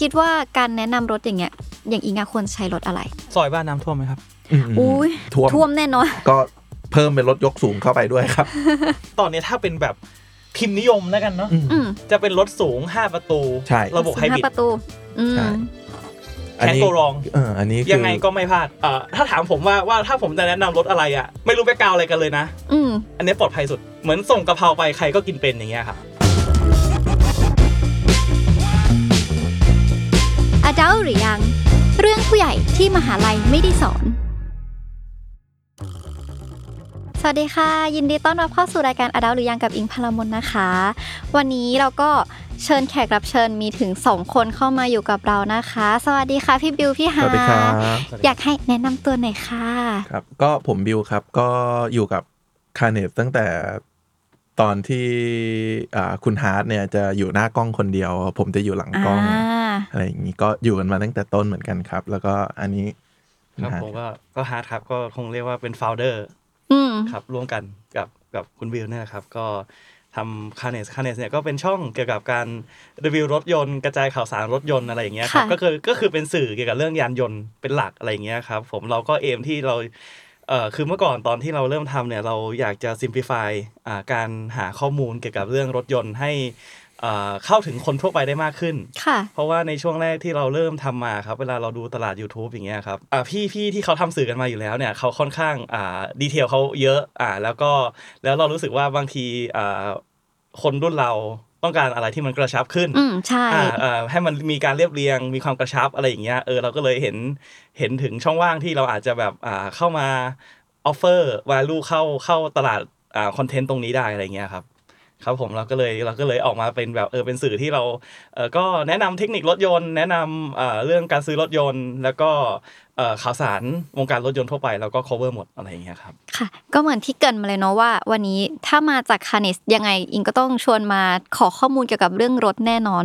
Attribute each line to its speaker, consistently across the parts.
Speaker 1: คิดว่าการแนะนำรถอย่างเงี้ย อย่างอิงอะควรใช้รถอะไร
Speaker 2: ซอยบ้านน้ำท่วมไหมครับ
Speaker 3: ม
Speaker 1: อุ้ย
Speaker 3: ท่วม
Speaker 1: ท่วมแน่นอน
Speaker 3: ก็เพิ่มเป็นรถยกสูงเข้าไปด้วยครับ
Speaker 2: ตอนนี้ถ้าเป็นแบบพิมพ์นิยมแล้วกันเนาะ
Speaker 3: อืม
Speaker 1: อืม
Speaker 2: จะเป็นรถสูง 5 ประตู
Speaker 3: ใช่
Speaker 2: ระบบไฮบริด
Speaker 1: ประตู อืม
Speaker 3: ใช่
Speaker 2: แคนโกรอง
Speaker 3: เอออันนี้คือ
Speaker 2: ยังไงก็ไม่พลาดเอ่อถ้าถามผมว่าว่าถ้าผมจะแนะนำรถอะไรอะไม่รู้แบ็กกราวอะไรกันเลยนะ
Speaker 1: อืม
Speaker 2: อันนี้ปลอดภัยสุด เหมือนส่งกะเพราไปใครก็กินเป็นอย่างเงี้ยครับ
Speaker 1: อดัลหรือยัง เรื่องผู้ใหญ่ที่มหาลัยไม่ได้สอน สวัสดีค่ะ ยินดีต้อนรับเข้าสู่รายการอดัลหรือยังกับอิงพลามนนะคะ วันนี้เราก็เชิญแขกรับเชิญมีถึง 2 คนเข้ามาอยู่กับเรานะคะ สวัสดีค่ะพี่บิวพี่
Speaker 3: ส
Speaker 1: ฮา
Speaker 3: วัสดีครับ
Speaker 1: อยากให้แนะนำตัวหน่อยค่ะ
Speaker 3: ครับ ก็ผมบิวครับก็อยู่กับคาเนตตั้งแต่ตอนที่อ่าคุณฮาร์ดเนี่ยจะอยู่หน้ากล้องคนเดียว ผมจะอยู่หลังกล้อง
Speaker 1: อ่า
Speaker 3: อะไรอย่างนี้ก็อยู่กันมาตั้งแต่ต้นเหมือนกันครับ แล้วก็อันนี้คุณ
Speaker 2: ครับ
Speaker 3: ฮาร์ด
Speaker 2: ผมก็ก็ฮาร์ดครับก็คงเรียกว่าเป็น founder อื
Speaker 1: ม
Speaker 2: ครับร่วมกันกับกับคุณวิวเนี่ยนะครับ ก็ทำคาเนสคาเนสเนี่ยก็เป็นช่องเกี่ยวกับการรีวิวรถยนต์กระจายข่าวสารรถยนต์อะไรอย่างเงี้ยครับ
Speaker 1: ค่ะ
Speaker 2: ก็คือก็คือเป็นสื่อเกี่ยวกับเรื่องยานยนต์เป็นหลักอะไรอย่างเงี้ยครับผมเราก็ aim ที่เราเอ่อคือเมื่อก่อนตอนที่เราเริ่มทำเนี่ยเราอยากจะ simplify อ่าการหาข้อมูลเกี่ยวกับเรื่องรถยนต์ให้อ่า เข้าถึงคนทั่วไปได้มากขึ้น
Speaker 1: ค่ะ
Speaker 2: เพราะว่าในช่วงแรกที่เราเริ่มทำมาครับ เวลาเราดูตลาด YouTube อย่างเงี้ยครับอ่าพี่พี่ที่เขาทำสื่อกันมาอยู่แล้วเนี่ยเขาค่อนข้างอ่าดีเทลเขาเยอะอ่าแล้วก็แล้วเรารู้สึกว่าบางทีอ่าคนรุ่นเราต้องการอะไรที่มันกระชับขึ้น
Speaker 1: อืมใช่
Speaker 2: อ่าอ่าให้มันมีการเรียบเรียง มีความกระชับอะไรอย่างเงี้ยเออเราก็เลยเห็นเห็นถึงช่องว่างที่เราอาจจะแบบอ่าเข้ามาoffer value เข้าเข้าตลาดอ่าคอนเทนต์ตรงนี้ได้อะไรอย่างเงี้ยครับ ครับผมเราก็เลยเราก็เลยออกมาเป็นแบบเออเป็นสื่อที่เราเออก็แนะนำเทคนิครถยนต์ แนะนำเอ่อเรื่องการซื้อรถยนต์ แล้วก็ ข่าวสารวงการรถยนต์ทั่วไปแล้วก็ cover หมดอะไรอย่างเงี้ยครับ
Speaker 1: ค่ะ ก็เหมือนที่เกริ่นมาเลยเนาะว่า วันนี้ถ้ามาจากคาเนสยังไงอิงก็ต้องชวนมาขอข้อมูลเกี่ยวกับเรื่องรถแน่นอน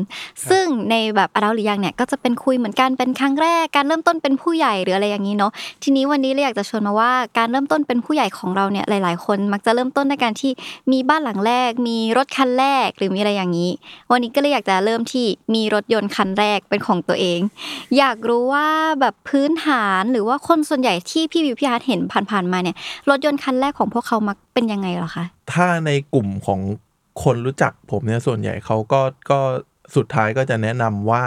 Speaker 1: ซึ่งในแบบ adult หรือยังเนี่ยก็จะเป็นคุยเหมือนกันเป็นครั้งแรกการเริ่มต้นเป็นผู้ใหญ่หรืออะไรอย่างนี้เนาะทีนี้วันนี้เราอยากจะชวนมาว่าการเริ่มต้นเป็นผู้ใหญ่ของเราเนี่ยหลาย ๆ คนมักจะเริ่มต้นในการที่มีบ้านหลังแรก มีรถคันแรกหรือมีอะไรอย่างนี้ วันนี้ก็เลยอยากจะเริ่มที่มีรถยนต์คันแรกเป็นของตัวเอง อยากรู้ว่าแบบพื้นฐานหรือว่าคนส่วนใหญ่ที่พี่วิวพี่ฮาร์ดเห็นผ่านๆมาเนี่ยรถยนต์คันแรกของพวกเขามักเป็นยังไงเหรอคะ
Speaker 3: ถ้าในกลุ่มของคนรู้จักผมเนี่ยส่วนใหญ่เขาก็ก็สุดท้ายก็จะแนะนำว่า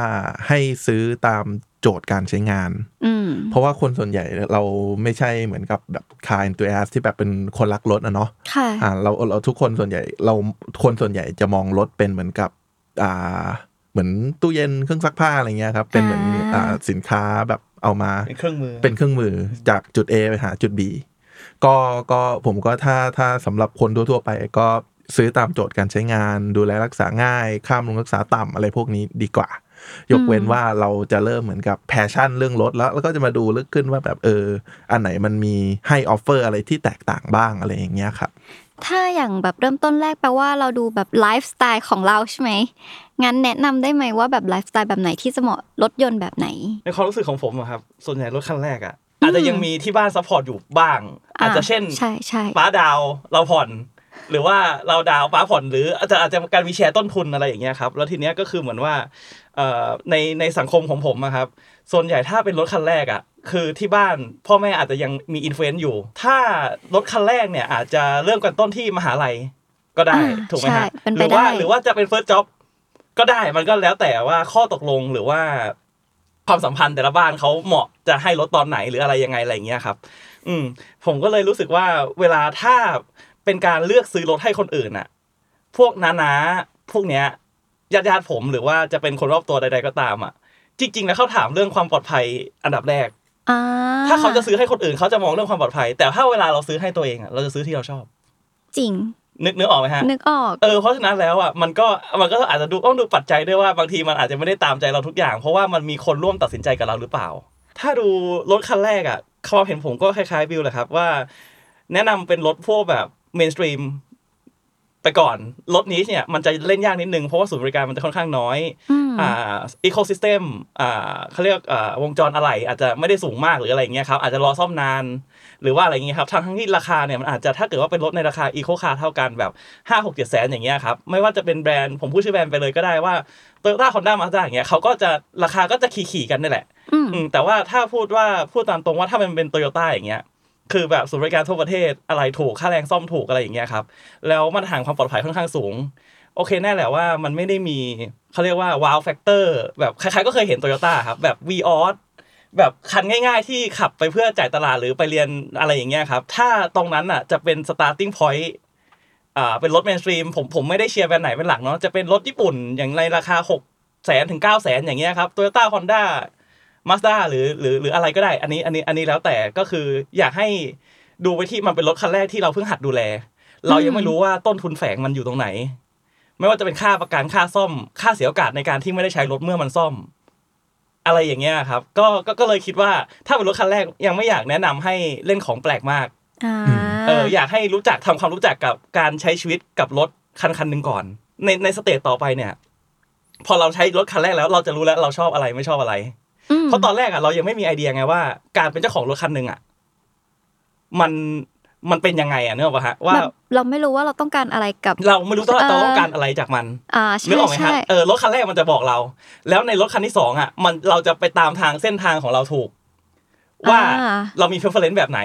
Speaker 3: ให้ซื้อตามโจทย์การใช้งาน
Speaker 1: อืม
Speaker 3: เพราะว่าคนส่วนใหญ่เราไม่ใช่เหมือนกับแบบคาร์ n ตัวแอสที่แบบเป็นคนรักรถอะเนาะ
Speaker 1: ค่ะ
Speaker 3: อ่าเราเราทุกคนส่วนใหญ่เราคนส่วนใหญ่จะมองรถเป็นเหมือนกับอ่าเหมือนตู้เย็นเครื่องซักผ้าอะไรเงี้ยครับ เป็นเหมือน
Speaker 1: อ่า
Speaker 3: อ่าสินค้าแบบ เอามา
Speaker 2: เป็นเครื่องมือ
Speaker 3: เป็นเครื่องมือจากจุด A ไปหาจุด B ก็ก็ผมก็ถ้าถ้าสำหรับคนทั่วๆไปก็ซื้อตามโจทย์การใช้งาน ดูแลรักษาง่ายค่าบำรุงรักษาต่ำอะไรพวกนี้ดีกว่า ยกเว้นว่าเราจะเริ่มเหมือนกับ passion เรื่องรถแล้วแล้วก็จะมาดูลึกขึ้นว่าแบบเออ อันไหนมันมีให้ offer อะไรที่แตกต่างบ้างอะไรอย่างเงี้ยครับ
Speaker 1: ถ้าอย่างแบบเริ่มต้นแรกแปลว่าเราดูแบบไลฟ์สไตล์ของเราใช่ไหมงั้นแนะนำได้ไหมว่าแบบไลฟ์สไตล์แบบไหนที่จะเหมาะรถยนต์แบบไหน
Speaker 2: ในความรู้สึกของผมอะครับ ส่วนใหญ่รถคันแรกอะอาจจะยังมีที่บ้าน support อยู่บ้าง อาจจะเช่น
Speaker 1: ใช่ใช่
Speaker 2: ป๊าดาวน์เราผ่อน หรือว่าเราดาวน์ป๊าผ่อนหรืออาจจะอาจจะการมีแชร์ต้นทุนอะไรอย่างเงี้ยครับ แล้วทีเนี้ยก็คือเหมือนว่าเอ่อในในสังคมของผมอะครับ ส่วนใหญ่ถ้าเป็นรถคันแรกอะ คือที่บ้านพ่อแม่อาจจะยังมี influence อยู่ ถ้ารถคันแรกเนี่ยอาจจะเริ่มกันต้นที่มหาลัยก็ได้
Speaker 1: อ่า
Speaker 2: ถูกไหม
Speaker 1: ใช่
Speaker 2: ฮะ
Speaker 1: เป็น
Speaker 2: ห
Speaker 1: ไป
Speaker 2: รือว่า
Speaker 1: ได้
Speaker 2: หรือว่าจะเป็น first job ก็ได้มันก็แล้วแต่ว่าข้อตกลงหรือว่าความสัมพันธ์แต่ละบ้านเขาเหมาะจะให้รถตอนไหนหรืออะไรยังไงอะไรอย่างเงี้ยครับ อืม ผมก็เลยรู้สึกว่าเวลาถ้าเป็นการเลือกซื้อรถให้คนอื่นอะพวกน้าๆพวกเนี้ยญาติญาติๆผมหรือว่าจะเป็นคนรอบตัวใด ๆก็ตามอะจริง ๆ แล้วเขาถามเรื่องความปลอดภัยอันดับแรก
Speaker 1: อ่า
Speaker 2: ถ้าเขาจะซื้อให้คนอื่นเขาจะมองเรื่องความปลอดภัย แต่ถ้าเวลาเราซื้อให้ตัวเองอะเราจะซื้อที่เราชอบ
Speaker 1: จริง
Speaker 2: นึกนึกออกไหมฮะ
Speaker 1: นึกออก
Speaker 2: เออเพราะฉะนั้นแล้วอะมันก็มันก็อาจจะดูต้องดูปัจจัยด้วยว่าบางทีมันอาจจะไม่ได้ตามใจเราทุกอย่าง เพราะว่ามันมีคนร่วมตัดสินใจกับเราหรือเปล่า ถ้าดูรถคันแรกอะความเห็นผมก็คล้ายๆบิวแหละครับว่า แนะนำเป็นรถพวกแบบ mainstream ไปก่อนรถนี้เนี่ยมันจะเล่นยากนิดนึงเพราะว่าศูนย์บริการมันจะค่อนข้างน้อย
Speaker 1: อืม
Speaker 2: อ่า ecosystem อ่าเขาเรียกอ่าวงจรอะไหล่อาจจะไม่ได้สูงมากหรืออะไรอย่างเงี้ยครับอาจจะรอซ่อมนาน หรือว่าอะไรเงี้ยครับทั้งทั้งที่ราคาเนี่ยมันอาจจะถ้าเกิดว่าเป็นรถในราคาอีโคคาร์เท่ากันแบบห้าหกเจ็ดแสนอย่างเงี้ยครับไม่ว่าจะเป็นแบรนด์ผมพูดชื่อแบรนด์ไปเลยก็ได้ว่าโตโยต้าฮอนด้ามาสด้าอย่างเงี้ยเขาก็จะราคาก็จะขี่ๆกันนี่แหละ
Speaker 1: อืม
Speaker 2: อืมแต่ว่าถ้าพูดว่าพูดตามตรงว่าถ้ามันเป็นโตโยต้าอย่างเงี้ยคือแบบศูนย์บริการทั่วประเทศอะไหล่ถูกค่าแรงซ่อมถูกอะไรอย่างเงี้ยครับแล้วมาตรฐานความปลอดภัยค่อนข้างสูง โอเคแน่แหละว่ามันไม่ได้มีเขาเรียกว่า wow factor แบบใครๆก็เคยเห็นโตโยต้าครับแบบ v ีออสแบบคันง่ายๆที่ขับไปเพื่อจ่ายตลาดหรือไปเรียนอะไรอย่างเงี้ยครับ ถ้าตรงนั้นอะจะเป็น starting point อ่าเป็นรถ mainstream ผมผมไม่ได้เชียร์แบรนด์ไหนเป็นหลักเนาะจะเป็นรถญี่ปุ่นอย่างในราคา6แสนถึง9แสนอย่างเงี้ยครับโตโยต้าฮอนด้ามาสด้าหรือหรือหรืออะไรก็ได้ อันนี้อันนี้อันนี้แล้วแต่ก็คืออยากให้ดูไปที่มันเป็นรถคันแรกที่เราเพิ่งหัดดูแล เรายังไม่รู้ว่าต้นทุนแฝงมันอยู่ตรงไหน ไม่ว่าจะเป็นค่าประกันค่าซ่อม ค่าเสียโอกาสในการที่ไม่ได้ใช้รถเมื่อมันซ่อม อะไรอย่างเงี้ยครับ ก็ก็ก็เลยคิดว่าถ้าเป็นรถคันแรกยังไม่อยากแนะนำให้เล่นของแปลกมาก
Speaker 1: อ่า
Speaker 2: เอออยากให้รู้จักทำความรู้จักกับการใช้ชีวิตกับรถคันคันหนึ่งก่อน ในในสเตจต่อไปเนี่ย พอเราใช้รถคันแรกแล้ว เราจะรู้แล้วเราชอบอะไรไม่ชอบอะไร
Speaker 1: อืม
Speaker 2: เพราะตอนแรกอะเรายังไม่มีไอเดียไงว่า การเป็นเจ้าของรถคันหนึ่งอะ มัน มันเป็นยังไงอะเนกอะปะฮะว่า
Speaker 1: แบบเราไม่รู้ว่าเราต้องการอะไรกับ
Speaker 2: เราไม่รู้ต้อง
Speaker 1: เออ
Speaker 2: เราต้องการอะไรจากมัน
Speaker 1: อ่า
Speaker 2: นึ
Speaker 1: ใช่
Speaker 2: กออกไหมฮะ
Speaker 1: ใช่
Speaker 2: เออรถคันแรกมันจะบอกเรา แล้วในรถคันที่สองอะ มันเราจะไปตามทางเส้นทางของเราถูก ว่า
Speaker 1: อ่า
Speaker 2: เรามี preference แบบไหน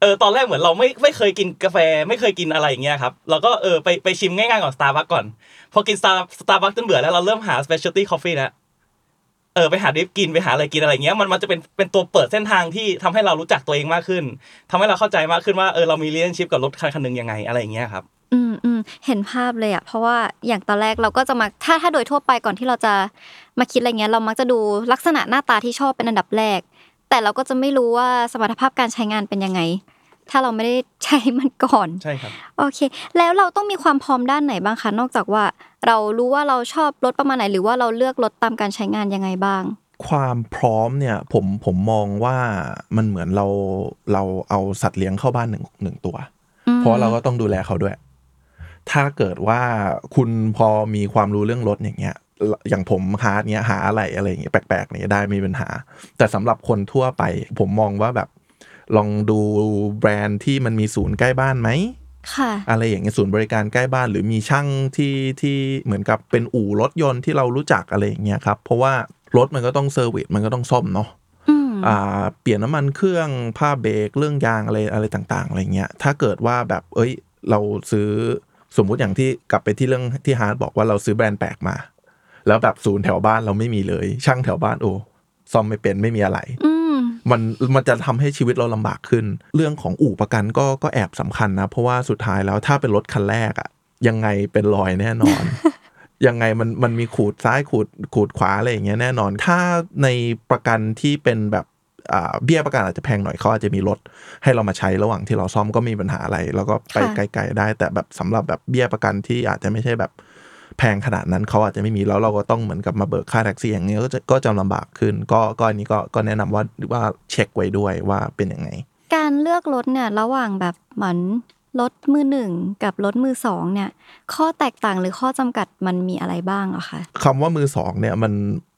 Speaker 2: เออตอนแรกเหมือนเราไม่ไม่เคยกินกาแฟไม่เคยกินอะไรอย่างเงี้ยครับเราก็เออไปไปชิมง่ายๆก่อน Starbucks ก่อน พอกิน Star Starbucks จนเบื่อแล้วเราเริ่มหา specialty coffee แล้ว เออไปหาดิฟกินไปหาอะไรกินอะไรเงี้ยมันมันจะเป็นเป็นตัวเปิดเส้นทางที่ทำให้เรารู้จักตัวเองมากขึ้นทำให้เราเข้าใจมากขึ้นว่าเออเรามี relationship กับรถคันคันหนึ่งยังไงอะไรเงี้ยครับ
Speaker 1: อืมอืมเห็นภาพเลยอะเพราะว่าอย่างตอนแรกเราก็จะมาถ้าถ้าโดยทั่วไปก่อนที่เราจะมาคิดอะไรเงี้ยเรามักจะดูลักษณะหน้าตาที่ชอบเป็นอันดับแรก แต่เราก็จะไม่รู้ว่าสมรรถภาพการใช้งานเป็นยังไง ถ้าเราไม่ได้ใช้มันก่อน
Speaker 2: ใช่ครับ
Speaker 1: โอเค แล้วเราต้องมีความพร้อมด้านไหนบ้างคะนอกจากว่า เรารู้ว่าเราชอบรถประมาณไหน หรือว่าเราเลือกรถตามการใช้งานยังไงบ้าง
Speaker 3: ความพร้อมเนี่ยผมผมมองว่ามันเหมือนเราเราเอาสัตว์เลี้ยงเข้าบ้านหนึ่งหนึ่งตัว
Speaker 1: อืม
Speaker 3: เพราะเราก็ต้องดูแลเขาด้วย ถ้าเกิดว่าคุณพอมีความรู้เรื่องรถอย่างเงี้ยอย่างผมฮาร์ดเนี้ยหาอะไรอะไรอย่างเงี้ยแปลกๆเนี่ยได้ไม่มีปัญหา แต่สำหรับคนทั่วไป ผมมองว่าแบบ ลองดูแบรนด์ที่มันมีศูนย์ใกล้บ้านไหม
Speaker 1: ค่ะ
Speaker 3: อะไรอย่างเงี้ยศูนย์บริการใกล้บ้านหรือมีช่างที่ที่เหมือนกับเป็นอู่รถยนต์ที่เรารู้จักอะไรอย่างเงี้ยครับเพราะว่ารถมันก็ต้อง service มันก็ต้องซ่อมเนาะ
Speaker 1: อืม
Speaker 3: อ่าเปลี่ยนน้ำมันเครื่องผ้าเบรกเรื่องยางอะไรอะไรต่างๆอะไรเงี้ยถ้าเกิดว่าแบบเอ้ย เราซื้อสมมุติอย่างที่กลับไปที่เรื่องที่ฮาร์ดบอกว่าเราซื้อแบรนด์แปลกมา แล้วแบบศูนย์แถวบ้านเราไม่มีเลย ช่างแถวบ้านโอ้ซ่อมไม่เป็นไม่มีอะไร
Speaker 1: อื ม
Speaker 3: มันมันจะทำให้ชีวิตเราลำบากขึ้น เรื่องของอู่ประกันก็ก็แอบสำคัญนะ เพราะว่าสุดท้ายแล้วถ้าเป็นรถคันแรกอะยังไงเป็นรอยแน่นอน ยังไงมันมันมีขูดซ้ายขูดขูดขวาอะไรอย่างเงี้ยแน่นอน ถ้าในประกันที่เป็นแบบอ่าเบี้ยประกันอาจจะแพงหน่อยเขาอาจจะมีรถให้เรามาใช้ระหว่างที่เราซ่อมก็ไมมีปัญหาอะไร แล้วก็ไป
Speaker 1: ค่ะ
Speaker 3: ไกลๆได้ แต่แบบสำหรับแบบเบี้ยประกันที่อาจจะไม่ใช่แบบ แพงขนาดนั้นเขาอาจจะไม่มีแล้วเราก็ต้องเหมือนกับมาเบิกค่าแท็กซี่อย่างเงี้ยก็จะก็จะลำบากขึ้น ก็ก็อันนี้ก็ก็แนะนำว่าว่าเช็คไว้ด้วยว่าเป็นยังไง
Speaker 1: การเลือกรถเนี่ยระหว่างแบบเหมือนรถมือหนึ่งกับรถมือสองเนี่ย ข้อแตกต่างหรือข้อจำกัดมันมีอะไรบ้างอะคะ
Speaker 3: คำว่ามือสองเนี่ยมัน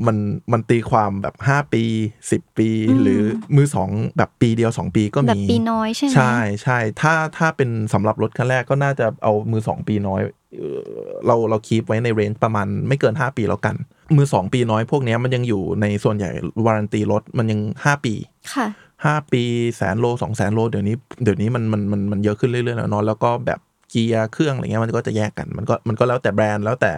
Speaker 3: มันมันตีความแบบห้าปีสิบปี
Speaker 1: อืม
Speaker 3: หรือมือสองแบบปีเดียวสองปีก็
Speaker 1: แบบ
Speaker 3: มี
Speaker 1: ปีน้อยใช่ไหม
Speaker 3: ใช่ใช่ถ้าถ้าเป็นสำหรับรถคันแรกก็น่าจะเอามือสองปีน้อย เอ่อเราเราคีปไว้ในเรนจ์ประมาณไม่เกิน 5 ปีแล้วกัน มือสองปีน้อยพวกเนี้ยมันยังอยู่ในส่วนใหญ่วารันตีรถมันยัง 5 ปี
Speaker 1: ค่ะ
Speaker 3: 5 ปีแสนโลสองแสนโลเดี๋ยวนี้เดี๋ยวนี้มันมันมันมันเยอะขึ้นเรื่อยๆแล้วเนาะแล้วก็แบบเกียร์เครื่องอะไรเงี้ยมันก็จะแยกกันมันก็มันก็แล้วแต่แบรนด์แล้วแต่